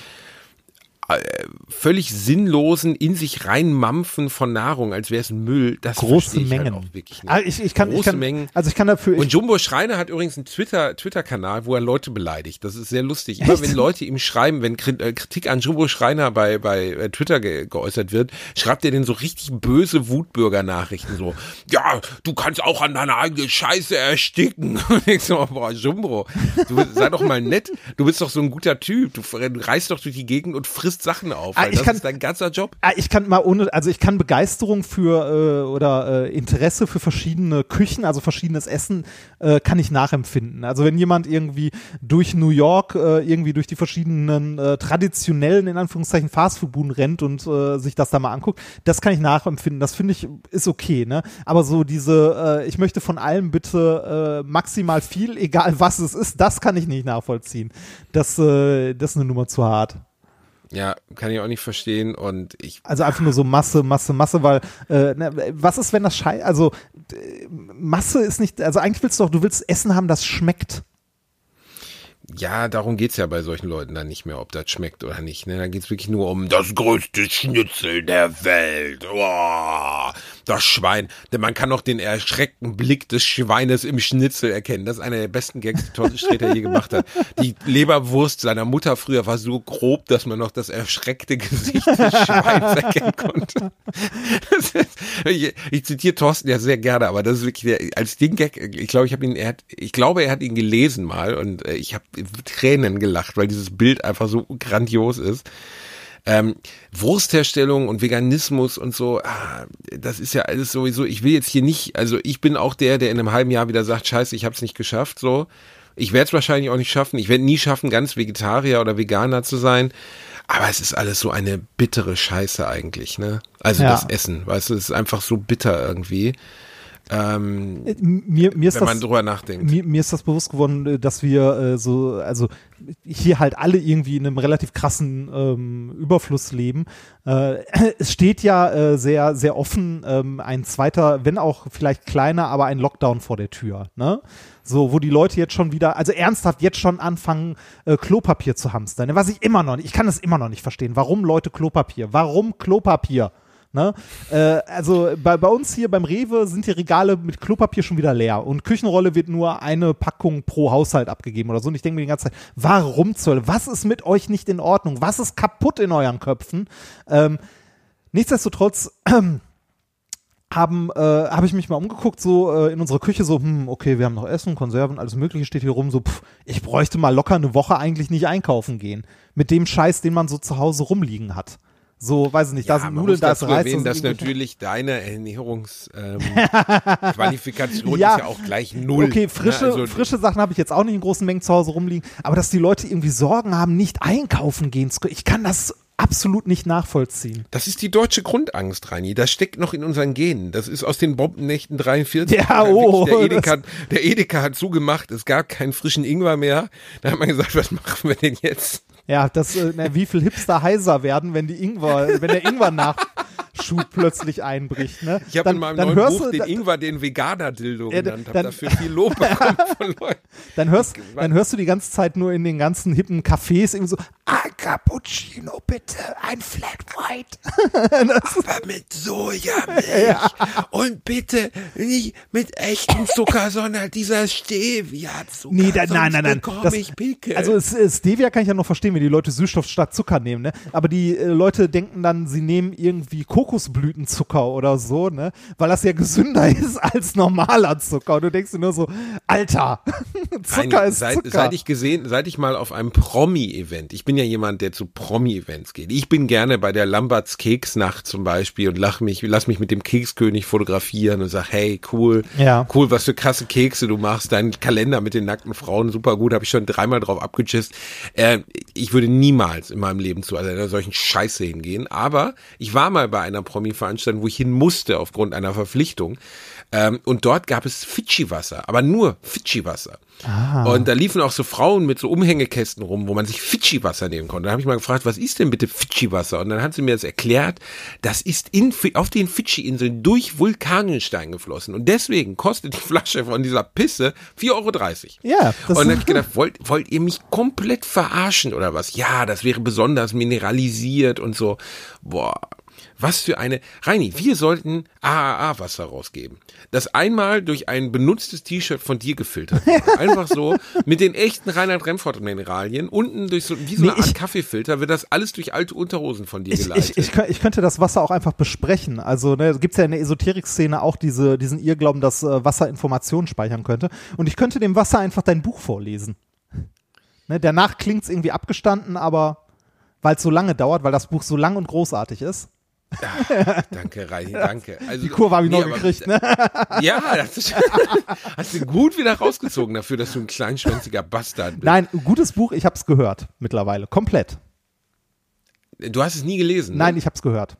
völlig sinnlosen in sich reinmampfen von Nahrung, als wäre es Müll, das Große ich Mengen. Halt auch wirklich nicht. Ah, ich, ich kann, ich Große kann, Mengen. Also ich kann dafür. Und Ich, Jumbo Schreiner hat übrigens einen Twitter, Twitter-Kanal, wo er Leute beleidigt. Das ist sehr lustig. Immer Echt? wenn Leute ihm schreiben, wenn äh, Kritik an Jumbo Schreiner bei, bei äh, Twitter ge geäußert wird, schreibt er den so richtig böse Wutbürger-Nachrichten so. Ja, du kannst auch an deiner eigenen Scheiße ersticken. Und ich so, boah, Jumbo, du sei doch mal nett. Du bist doch so ein guter Typ. Du reist doch durch die Gegend und frisst Sachen auf. Ah, das kann- ist dein ganzer Job. Ah, ich kann mal ohne, also ich kann Begeisterung für äh, oder äh, Interesse für verschiedene Küchen, also verschiedenes Essen, äh, kann ich nachempfinden. Also wenn jemand irgendwie durch New York äh, irgendwie durch die verschiedenen äh, traditionellen in Anführungszeichen Fastfood-Buden rennt und äh, sich das da mal anguckt, das kann ich nachempfinden. Das finde ich ist okay, ne? Aber so diese, äh, ich möchte von allem bitte äh, maximal viel, egal was es ist, das kann ich nicht nachvollziehen. Das, äh, das ist eine Nummer zu hart. Ja, kann ich auch nicht verstehen. Und ich Also einfach nur so Masse, Masse, Masse, weil äh, ne, was ist, wenn das Schei, also äh, Masse ist nicht, also eigentlich willst du doch, du willst Essen haben, das schmeckt. Ja, darum geht's ja bei solchen Leuten dann nicht mehr, ob das schmeckt oder nicht. Ne? Da geht's wirklich nur um das größte Schnitzel der Welt. Oh, das Schwein. Denn man kann auch den erschreckten Blick des Schweines im Schnitzel erkennen. Das ist einer der besten Gags, die Thorsten Sträter je gemacht hat. Die Leberwurst seiner Mutter früher war so grob, dass man noch das erschreckte Gesicht des Schweins erkennen konnte. Ist, ich, ich zitiere Thorsten ja sehr gerne, aber das ist wirklich der, als Ding-Gag, ich glaube, ich habe ihn, er hat, ich glaube, er hat ihn gelesen mal und äh, ich habe Tränen gelacht, weil dieses Bild einfach so grandios ist. Ähm, Wurstherstellung und Veganismus und so, ah, das ist ja alles sowieso, ich will jetzt hier nicht, also ich bin auch der, der in einem halben Jahr wieder sagt, scheiße, ich habe es nicht geschafft, so. Ich werde es wahrscheinlich auch nicht schaffen. Ich werde nie schaffen, ganz Vegetarier oder Veganer zu sein. Aber es ist alles so eine bittere Scheiße eigentlich, ne? Also Ja. das Essen, weißt du, es ist einfach so bitter irgendwie. Ähm, Äh, Mir, mir ist wenn man das, drüber nachdenkt. mir, mir ist das bewusst geworden, äh, dass wir äh, so, also hier halt alle irgendwie in einem relativ krassen ähm, Überfluss leben. Äh, es steht ja äh, sehr, sehr offen ähm, ein zweiter, wenn auch vielleicht kleiner, aber ein Lockdown vor der Tür. Ne? So, wo die Leute jetzt schon wieder, also ernsthaft jetzt schon anfangen, äh, Klopapier zu hamstern. Was ich immer noch nicht, ich kann das immer noch nicht verstehen. Warum Leute Klopapier? Warum Klopapier? Ne? Äh, also bei, bei uns hier beim Rewe sind die Regale mit Klopapier schon wieder leer und Küchenrolle wird nur eine Packung pro Haushalt abgegeben oder so. Und ich denke mir die ganze Zeit, warum zur Hölle? Was ist mit euch nicht in Ordnung? Was ist kaputt in euren Köpfen? Ähm, nichtsdestotrotz haben äh, habe ich mich mal umgeguckt so äh, in unserer Küche so hm okay wir haben noch Essen Konserven alles mögliche steht hier rum so pff, ich bräuchte mal locker eine Woche eigentlich nicht einkaufen gehen mit dem Scheiß den man so zu Hause rumliegen hat so weiß ich nicht da sind Nudeln da ist Reis erwähnen, da dass natürlich deine Ernährungsqualifikation ähm, Ja. ist ja auch gleich null. Okay, frische, ne? Also, frische Sachen habe ich jetzt auch nicht in großen Mengen zu Hause rumliegen, aber dass die Leute irgendwie Sorgen haben, nicht einkaufen gehen zu können, ich kann das absolut nicht nachvollziehen. Das ist die deutsche Grundangst, Reini. Das steckt noch in unseren Genen. Das ist aus den Bombennächten 43. Ja, oh, Der Edeka, der Edeka hat zugemacht. Es gab keinen frischen Ingwer mehr. Da hat man gesagt, was machen wir denn jetzt? Ja, das, äh, na, wie viel Hipster heiser werden, wenn die Ingwer, wenn der Ingwer Nachschub plötzlich einbricht, ne? Ich habe Dann- in meinem neuen hörst Buch du, den Ingwer den Veganer-Dildo Ja, genannt. Hab dann- dafür viel Lob bekommen von Leuten. Dann hörst, dann hörst du die ganze Zeit nur in den ganzen hippen Cafés irgendwie so, ein Cappuccino bitte, ein Flat White. Aber mit Sojamilch. Und bitte nicht mit echtem Zucker, sondern dieser Stevia-Zucker. Nee, da, nein, nein, nein. Das- ich Pickel. Also Stevia kann ich ja noch verstehen, wenn die Leute Süßstoff statt Zucker nehmen, ne? Aber die äh, Leute denken dann, sie nehmen irgendwie Kokosblütenzucker oder so, ne? Weil das ja gesünder ist als normaler Zucker. Und du denkst dir nur so, Alter, Zucker Nein, ist seit, Zucker. Seit ich gesehen, seit ich mal auf einem Promi-Event, ich bin ja jemand, der zu Promi-Events geht. Ich bin gerne bei der Lamberts Keksnacht zum Beispiel und lach mich, lass mich mit dem Kekskönig fotografieren und sag, hey, cool, Ja. cool, was für krasse Kekse du machst, dein Kalender mit den nackten Frauen, super gut, habe ich schon dreimal drauf abgechisst. Äh, ich würde niemals in meinem Leben zu einer solchen Scheiße hingehen, aber ich war mal bei einer Promi-Veranstaltung, wo ich hin musste aufgrund einer Verpflichtung. Ähm, und dort gab es Fidschi-Wasser, aber nur Fidschi-Wasser. Und da liefen auch so Frauen mit so Umhängekästen rum, wo man sich Fidschi-Wasser nehmen konnte. Da habe ich mal gefragt, was ist denn bitte Fidschi-Wasser? Und dann hat sie mir das erklärt, das ist in, auf den Fidschi-Inseln durch Vulkanienstein geflossen. Und deswegen kostet die Flasche von dieser Pisse 4,30 Euro. Ja, das- Und dann habe ich gedacht, wollt, wollt ihr mich komplett verarschen oder was? Ja, das wäre besonders mineralisiert und so. Boah. Was für eine. Reini, wir sollten AAA-Wasser rausgeben. Das einmal durch ein benutztes T-Shirt von dir gefiltert wurde. Einfach so mit den echten Reinhard Remford-Mineralien. Unten durch so, wie so Nee, eine Art ich- Kaffeefilter wird das alles durch alte Unterhosen von dir geleitet. ich, ich, ich könnte das Wasser auch einfach besprechen. Also ne, gibt es ja in der Esoterik-Szene auch diese, diesen Irrglauben, dass äh, Wasser Informationen speichern könnte. Und ich könnte dem Wasser einfach dein Buch vorlesen. Ne, danach klingt es irgendwie abgestanden, aber weil es so lange dauert, weil das Buch so lang und großartig ist. Danke, Reini, danke. Also, Die Kurve habe ich noch aber- gekriegt, ne? Ja, das ist, hast du gut wieder rausgezogen dafür, dass du ein kleinschwänziger Bastard bist. Nein, gutes Buch, ich habe es gehört mittlerweile. Komplett. Du hast es nie gelesen. Nein, ne? ich habe es gehört.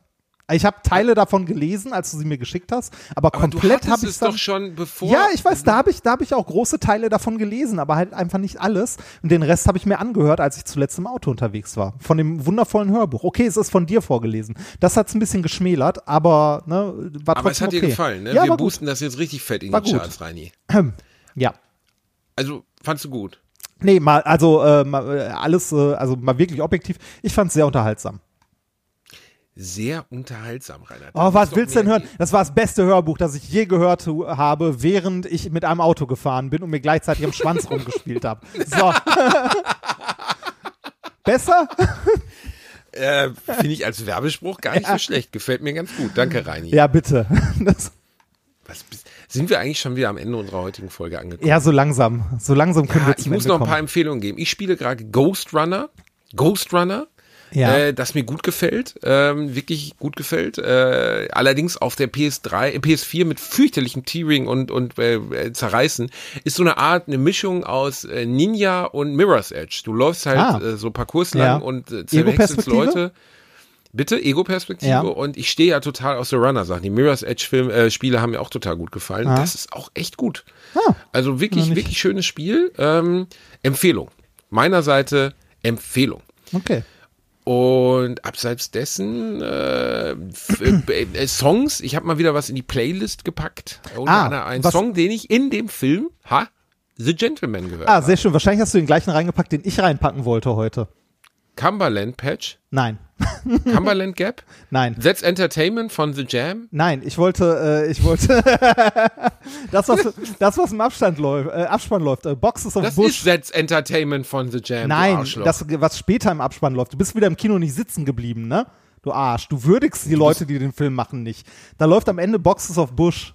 Ich habe Teile davon gelesen, als du sie mir geschickt hast, aber, aber komplett habe ich es dann. doch schon bevor. Ja, ich weiß, da habe ich, da habe ich auch große Teile davon gelesen, aber halt einfach nicht alles. Und den Rest habe ich mir angehört, als ich zuletzt im Auto unterwegs war. Von dem wundervollen Hörbuch. Okay, es ist von dir vorgelesen. Das hat's ein bisschen geschmälert, aber ne, war Aber es hat dir okay. gefallen, ne? Ja, Wir gut. boosten das jetzt richtig fett in War die gut. Charts, Reini. Ja. Also, fandst du gut? Nee, mal, also äh, mal, äh, alles, äh, also mal wirklich objektiv. Ich fand es sehr unterhaltsam. Sehr unterhaltsam, Reinhard. Oh, was willst du denn hören? Das war das beste Hörbuch, das ich je gehört habe, während ich mit einem Auto gefahren bin und mir gleichzeitig am Schwanz rumgespielt habe. So. Besser? Äh, Finde ich als Werbespruch gar nicht so schlecht. Gefällt mir ganz gut. Danke, Reini. Ja, bitte. Was, sind wir eigentlich schon wieder am Ende unserer heutigen Folge angekommen? ja, so langsam. So langsam können Ja, wir ich muss Ende noch ein kommen. paar Empfehlungen geben. Ich spiele gerade Ghost Runner. Ghost Runner. Ja. Äh, das mir gut gefällt, ähm, wirklich gut gefällt. Äh, allerdings auf der PS3, äh, PS4 mit fürchterlichem Tearing und und äh, äh, zerreißen ist so eine Art eine Mischung aus äh, Ninja und Mirror's Edge. Du läufst halt Ah. äh, so Parcours lang Ja. und äh, zerwechselst? Leute. Bitte, Ego-Perspektive. Ja. Und ich stehe ja total aus der Runner-Sachen. Die Mirror's Edge-Film, äh, haben mir auch total gut gefallen. Ah. Das ist auch echt gut. Ah, Also wirklich, wirklich schönes Spiel. Ähm, Empfehlung. Meiner Seite Empfehlung. okay. Und abseits dessen äh, äh, Songs, ich habe mal wieder was in die Playlist gepackt. Unter Ah, anderem einen was- Song, den ich in dem Film, ha, The Gentleman gehört Ah, habe. sehr schön. Wahrscheinlich hast du den gleichen reingepackt, den ich reinpacken wollte heute. Cumberland Patch, Nein. Cumberland Gap, Nein. That's Entertainment von The Jam. Nein, ich wollte, äh, ich wollte das, was, das, was im Abstand läuft, äh, Abspann läuft, äh, Boxes of Das Bush. ist That's Entertainment von The Jam. Nein, das, was später im Abspann läuft. Du bist wieder im Kino nicht sitzen geblieben, ne? Du Arsch. Du würdigst die Leute, die den Film machen, nicht. Da läuft am Ende Boxes of Bush.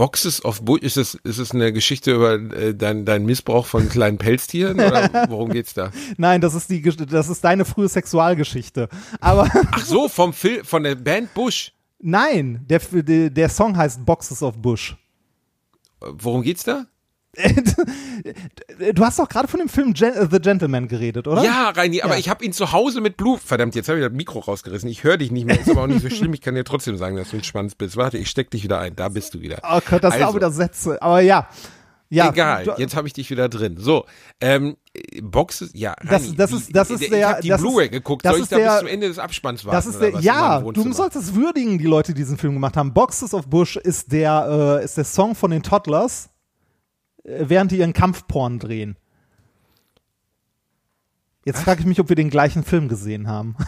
Boxes of Bush, ist es, ist es eine Geschichte über äh, deinen dein Missbrauch von kleinen Pelztieren oder worum geht's da? Nein, das ist die, das ist deine frühe Sexualgeschichte. Aber Ach so, vom Film, von der Band Bush. nein, der, der, der Song heißt Boxes of Bush. Worum geht's da? Du hast doch gerade von dem Film Gen äh, The Gentleman geredet, oder? Ja, Reini, aber Ja. ich habe ihn zu Hause mit Blue. Verdammt, jetzt habe ich das Mikro rausgerissen. Ich höre dich nicht mehr. Ist aber auch nicht so schlimm. Ich kann dir trotzdem sagen, dass du ein Schwanz bist. Warte, ich steck dich wieder ein. Da bist du wieder. Oh Gott, das sind auch Also. wieder Sätze. Aber ja. Ja, Egal, jetzt habe ich dich wieder drin. So, ähm, Boxes, ja, Das- Reini, das wie- ist- das ist ich der- habe die das Blu-ray geguckt. das Soll ich ist da der- bis zum Ende des Abspanns warten? Das ist der, ja, du sollst es würdigen, die Leute, die diesen Film gemacht haben. Boxes of Bush ist der, äh, ist der Song von den Toddlers, während die ihren Kampfporn drehen. Jetzt frage ich mich, ob wir den gleichen Film gesehen haben.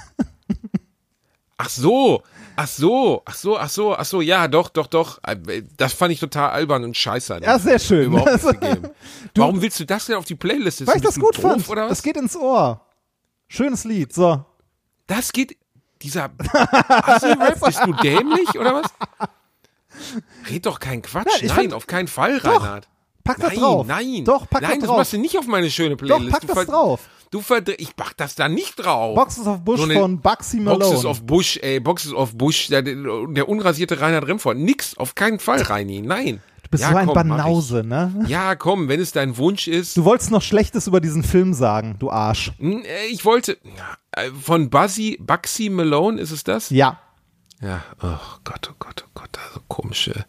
Ach so, ach so, ach so, ach so, ach so, ja, doch, doch, doch. Äh, Das fand ich total albern und scheiße. Ja, sehr schön. Gegeben. Warum willst du das denn auf die Playlist? Ist Weil ich das gut doof, fand. Oder was? Das geht ins Ohr. Schönes Lied. So. Das geht, dieser Assi-Rap, bist du dämlich oder was? Red doch keinen Quatsch. Nein, Nein, fand- auf keinen Fall, Doch, Reinhard. Pack das nein, drauf. nein. Doch, pack nein, das das drauf. machst du nicht auf meine schöne Playlist. pack du das drauf. Du verdre ich mach das da nicht drauf. Boxes of Bush So von Bugsy Malone. Boxes of Bush, ey, Boxes of Bush, der, der unrasierte Reinhard Remford. Nix, auf keinen Fall, Reini, nein. du bist ja, so ein komm, Banause, ne? Ja, komm, wenn es dein Wunsch ist. Du wolltest noch Schlechtes über diesen Film sagen, du Arsch. Äh, Ich wollte, äh, von Buzzy, Bugsy Malone, ist es das? Ja. Ja, oh Gott, oh Gott, oh Gott, also komische,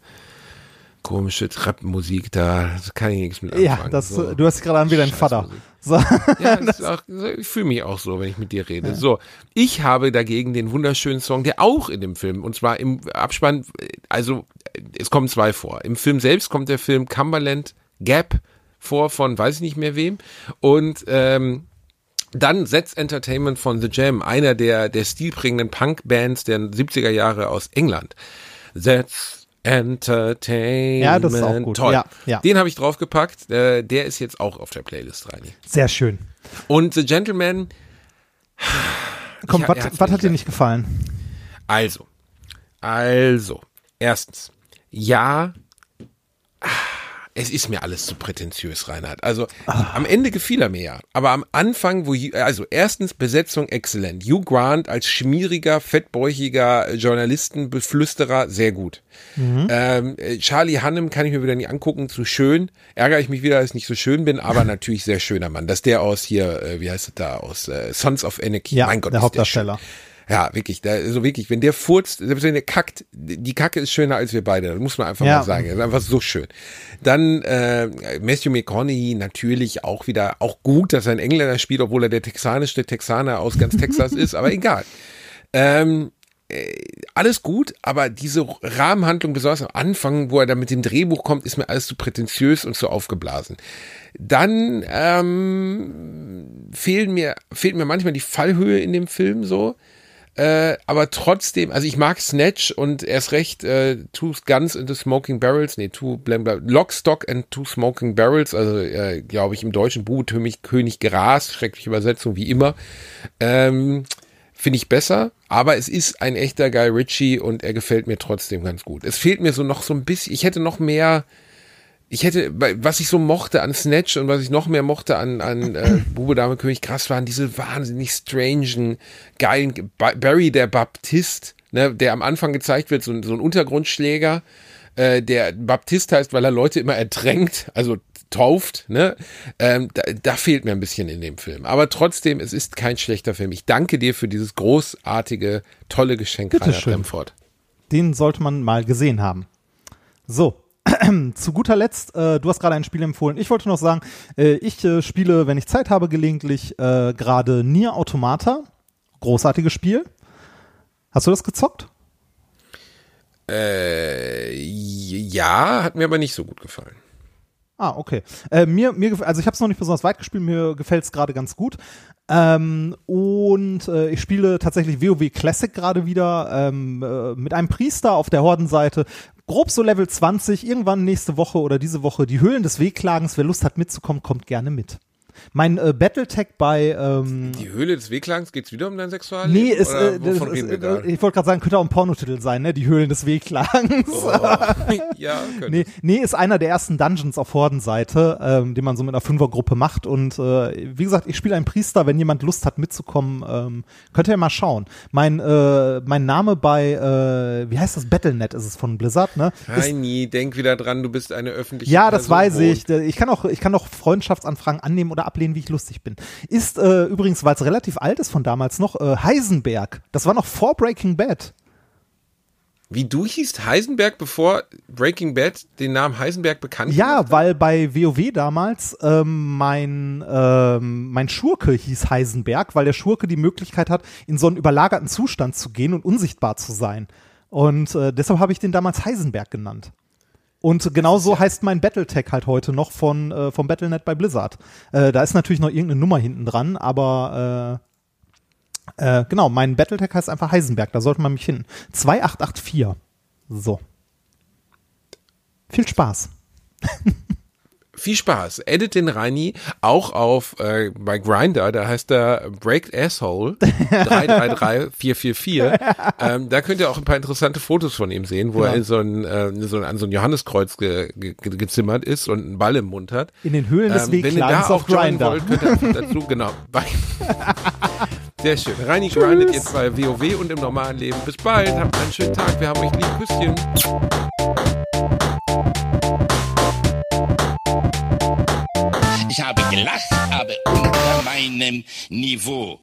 komische Trappenmusik da, das kann ich nichts mit anfangen. Ja, das, so. du hast gerade an wie dein Vater. So. Ja, auch, ich fühle mich auch so, wenn ich mit dir rede. So, ich habe dagegen den wunderschönen Song, der auch in dem Film, und zwar im Abspann, also es kommen zwei vor. Im Film selbst kommt der Film Cumberland Gap vor von weiß ich nicht mehr wem und ähm, dann Sets Entertainment von The Jam, einer der, der stilprägenden Punk-Bands der 70er Jahre aus England. Sets Entertainment. Ja, das ist auch gut. Toll. Ja, ja. Den habe ich draufgepackt. Äh, der ist jetzt auch auf der Playlist rein. Sehr schön. Und The Gentleman, Komm, was hat dir nicht gefallen? also, also, erstens, ja, es ist mir alles zu prätentiös, Reinhard. Also am Ende gefiel er mir ja. Aber am Anfang, wo also erstens Besetzung exzellent. Hugh Grant als schmieriger, fettbäuchiger Journalistenbeflüsterer, sehr gut. Ähm, äh, Charlie Hannem kann ich mir wieder nicht angucken, zu schön. Ärgere ich mich wieder, dass ich nicht so schön bin, aber natürlich sehr schöner Mann. Das ist der aus hier, äh, wie heißt es da, aus äh, Sons of Anarchy. Ja, mein Gott, der Hauptdarsteller. schön. Ja, wirklich, da, also wirklich, wenn der furzt, selbst wenn der kackt, die Kacke ist schöner als wir beide, das muss man einfach Ja. mal sagen. Das ist einfach so schön. Dann äh, Matthew McConaughey natürlich auch wieder, auch gut, dass er ein Engländer spielt, obwohl er der texanische Texaner aus ganz Texas ist, aber egal. Ähm, äh, alles gut, aber diese Rahmenhandlung, besonders am Anfang, wo er dann mit dem Drehbuch kommt, ist mir alles zu prätentiös und zu aufgeblasen. Dann ähm, fehlen mir, fehlt mir manchmal die Fallhöhe in dem Film so. Äh, aber trotzdem, also ich mag Snatch und erst recht äh, Two Guns into Smoking Barrels, nee, Two blam, blam, Lock, Stock and Two Smoking Barrels, also äh, glaube ich im Deutschen Bubenkönig König Gras, schreckliche Übersetzung wie immer. Ähm, Finde ich besser, aber es ist ein echter Guy Ritchie und er gefällt mir trotzdem ganz gut. Es fehlt mir so noch so ein bisschen, ich hätte noch mehr, ich hätte, was ich so mochte an Snatch und was ich noch mehr mochte an, an äh, Bube, Dame, König, krass waren diese wahnsinnig strangen, geilen, Ba- Barry der Baptist, ne, der am Anfang gezeigt wird, so, ein- so ein Untergrundschläger, äh, der Baptist heißt, weil er Leute immer ertränkt, also tauft, ne? Ähm, da, da fehlt mir ein bisschen in dem Film. Aber trotzdem, es ist kein schlechter Film. Ich danke dir für dieses großartige, tolle Geschenk, Bitte Rainer schön. Den sollte man mal gesehen haben. So. Zu guter Letzt, äh, du hast gerade ein Spiel empfohlen. Ich wollte noch sagen, äh, ich äh, spiele, wenn ich Zeit habe, gelegentlich äh, gerade Nier Automata. Großartiges Spiel. Hast du das gezockt? Äh, ja, hat mir aber nicht so gut gefallen. Ah, okay. Äh, mir, mir, also ich habe es noch nicht besonders weit gespielt, mir gefällt es gerade ganz gut. Ähm, und äh, ich spiele tatsächlich WoW Classic gerade wieder ähm, äh, mit einem Priester auf der Hordenseite. Grob so Level 20, irgendwann nächste Woche oder diese Woche die Höhlen des Wehklagens. Wer Lust hat mitzukommen, kommt gerne mit. Mein äh, Battletech bei ähm, Die Höhle des Wehklangs, geht's wieder um dein Sexualleben? Nee, ist, äh, reden wir ist, äh, ich wollte gerade sagen, könnte auch ein Pornotitel sein, ne? Die Höhlen des Wehklagens. ja, könnte. Nee, nee, ist einer der ersten Dungeons auf Hordenseite, ähm, den man so mit einer Fünfergruppe macht. Und äh, wie gesagt, ich spiele einen Priester. Wenn jemand Lust hat mitzukommen, ähm, könnt ihr mal schauen. Mein, äh, mein Name bei, äh, wie heißt das? Battlenet ist es von Blizzard, ne? Ist, Heini, denk wieder dran, du bist eine öffentliche ja, das Person weiß ich. Ich kann auch, ich kann auch Freundschaftsanfragen annehmen oder ablehnen, wie ich lustig bin. Ist äh, übrigens, weil es relativ alt ist von damals noch, äh, Heisenberg. Das war noch vor Breaking Bad. Wie du hießt Heisenberg, bevor Breaking Bad den Namen Heisenberg bekannt Ja, weil bei WoW damals ähm, mein, ähm, mein Schurke hieß Heisenberg, weil der Schurke die Möglichkeit hat, in so einen überlagerten Zustand zu gehen und unsichtbar zu sein. Und äh, deshalb habe ich den damals Heisenberg genannt. Und genauso heißt mein Battletech halt heute noch von äh, vom Battlenet bei Blizzard. Äh, da ist natürlich noch irgendeine Nummer hinten dran, aber äh, äh, genau, mein Battletech heißt einfach Heisenberg, da sollte man mich finden. 2884. So. Viel Spaß. Viel Spaß. Edit den Reini auch auf äh, bei Grinder, da heißt er Breaked Asshole 333444. ähm, da könnt ihr auch ein paar interessante Fotos von ihm sehen, wo Genau. er so ein, äh, so ein, an so ein Johanniskreuz ge, ge, ge, gezimmert ist und einen Ball im Mund hat. In den Höhlen des Ähm, wenn ihr da auch Grindr. wollt, könnt ihr dazu, genau. Sehr schön. Reini grindet jetzt bei WoW und im normalen Leben. Bis bald, habt einen schönen Tag. Wir haben euch lieb. Küsschen. Ich habe gelacht, aber unter meinem Niveau.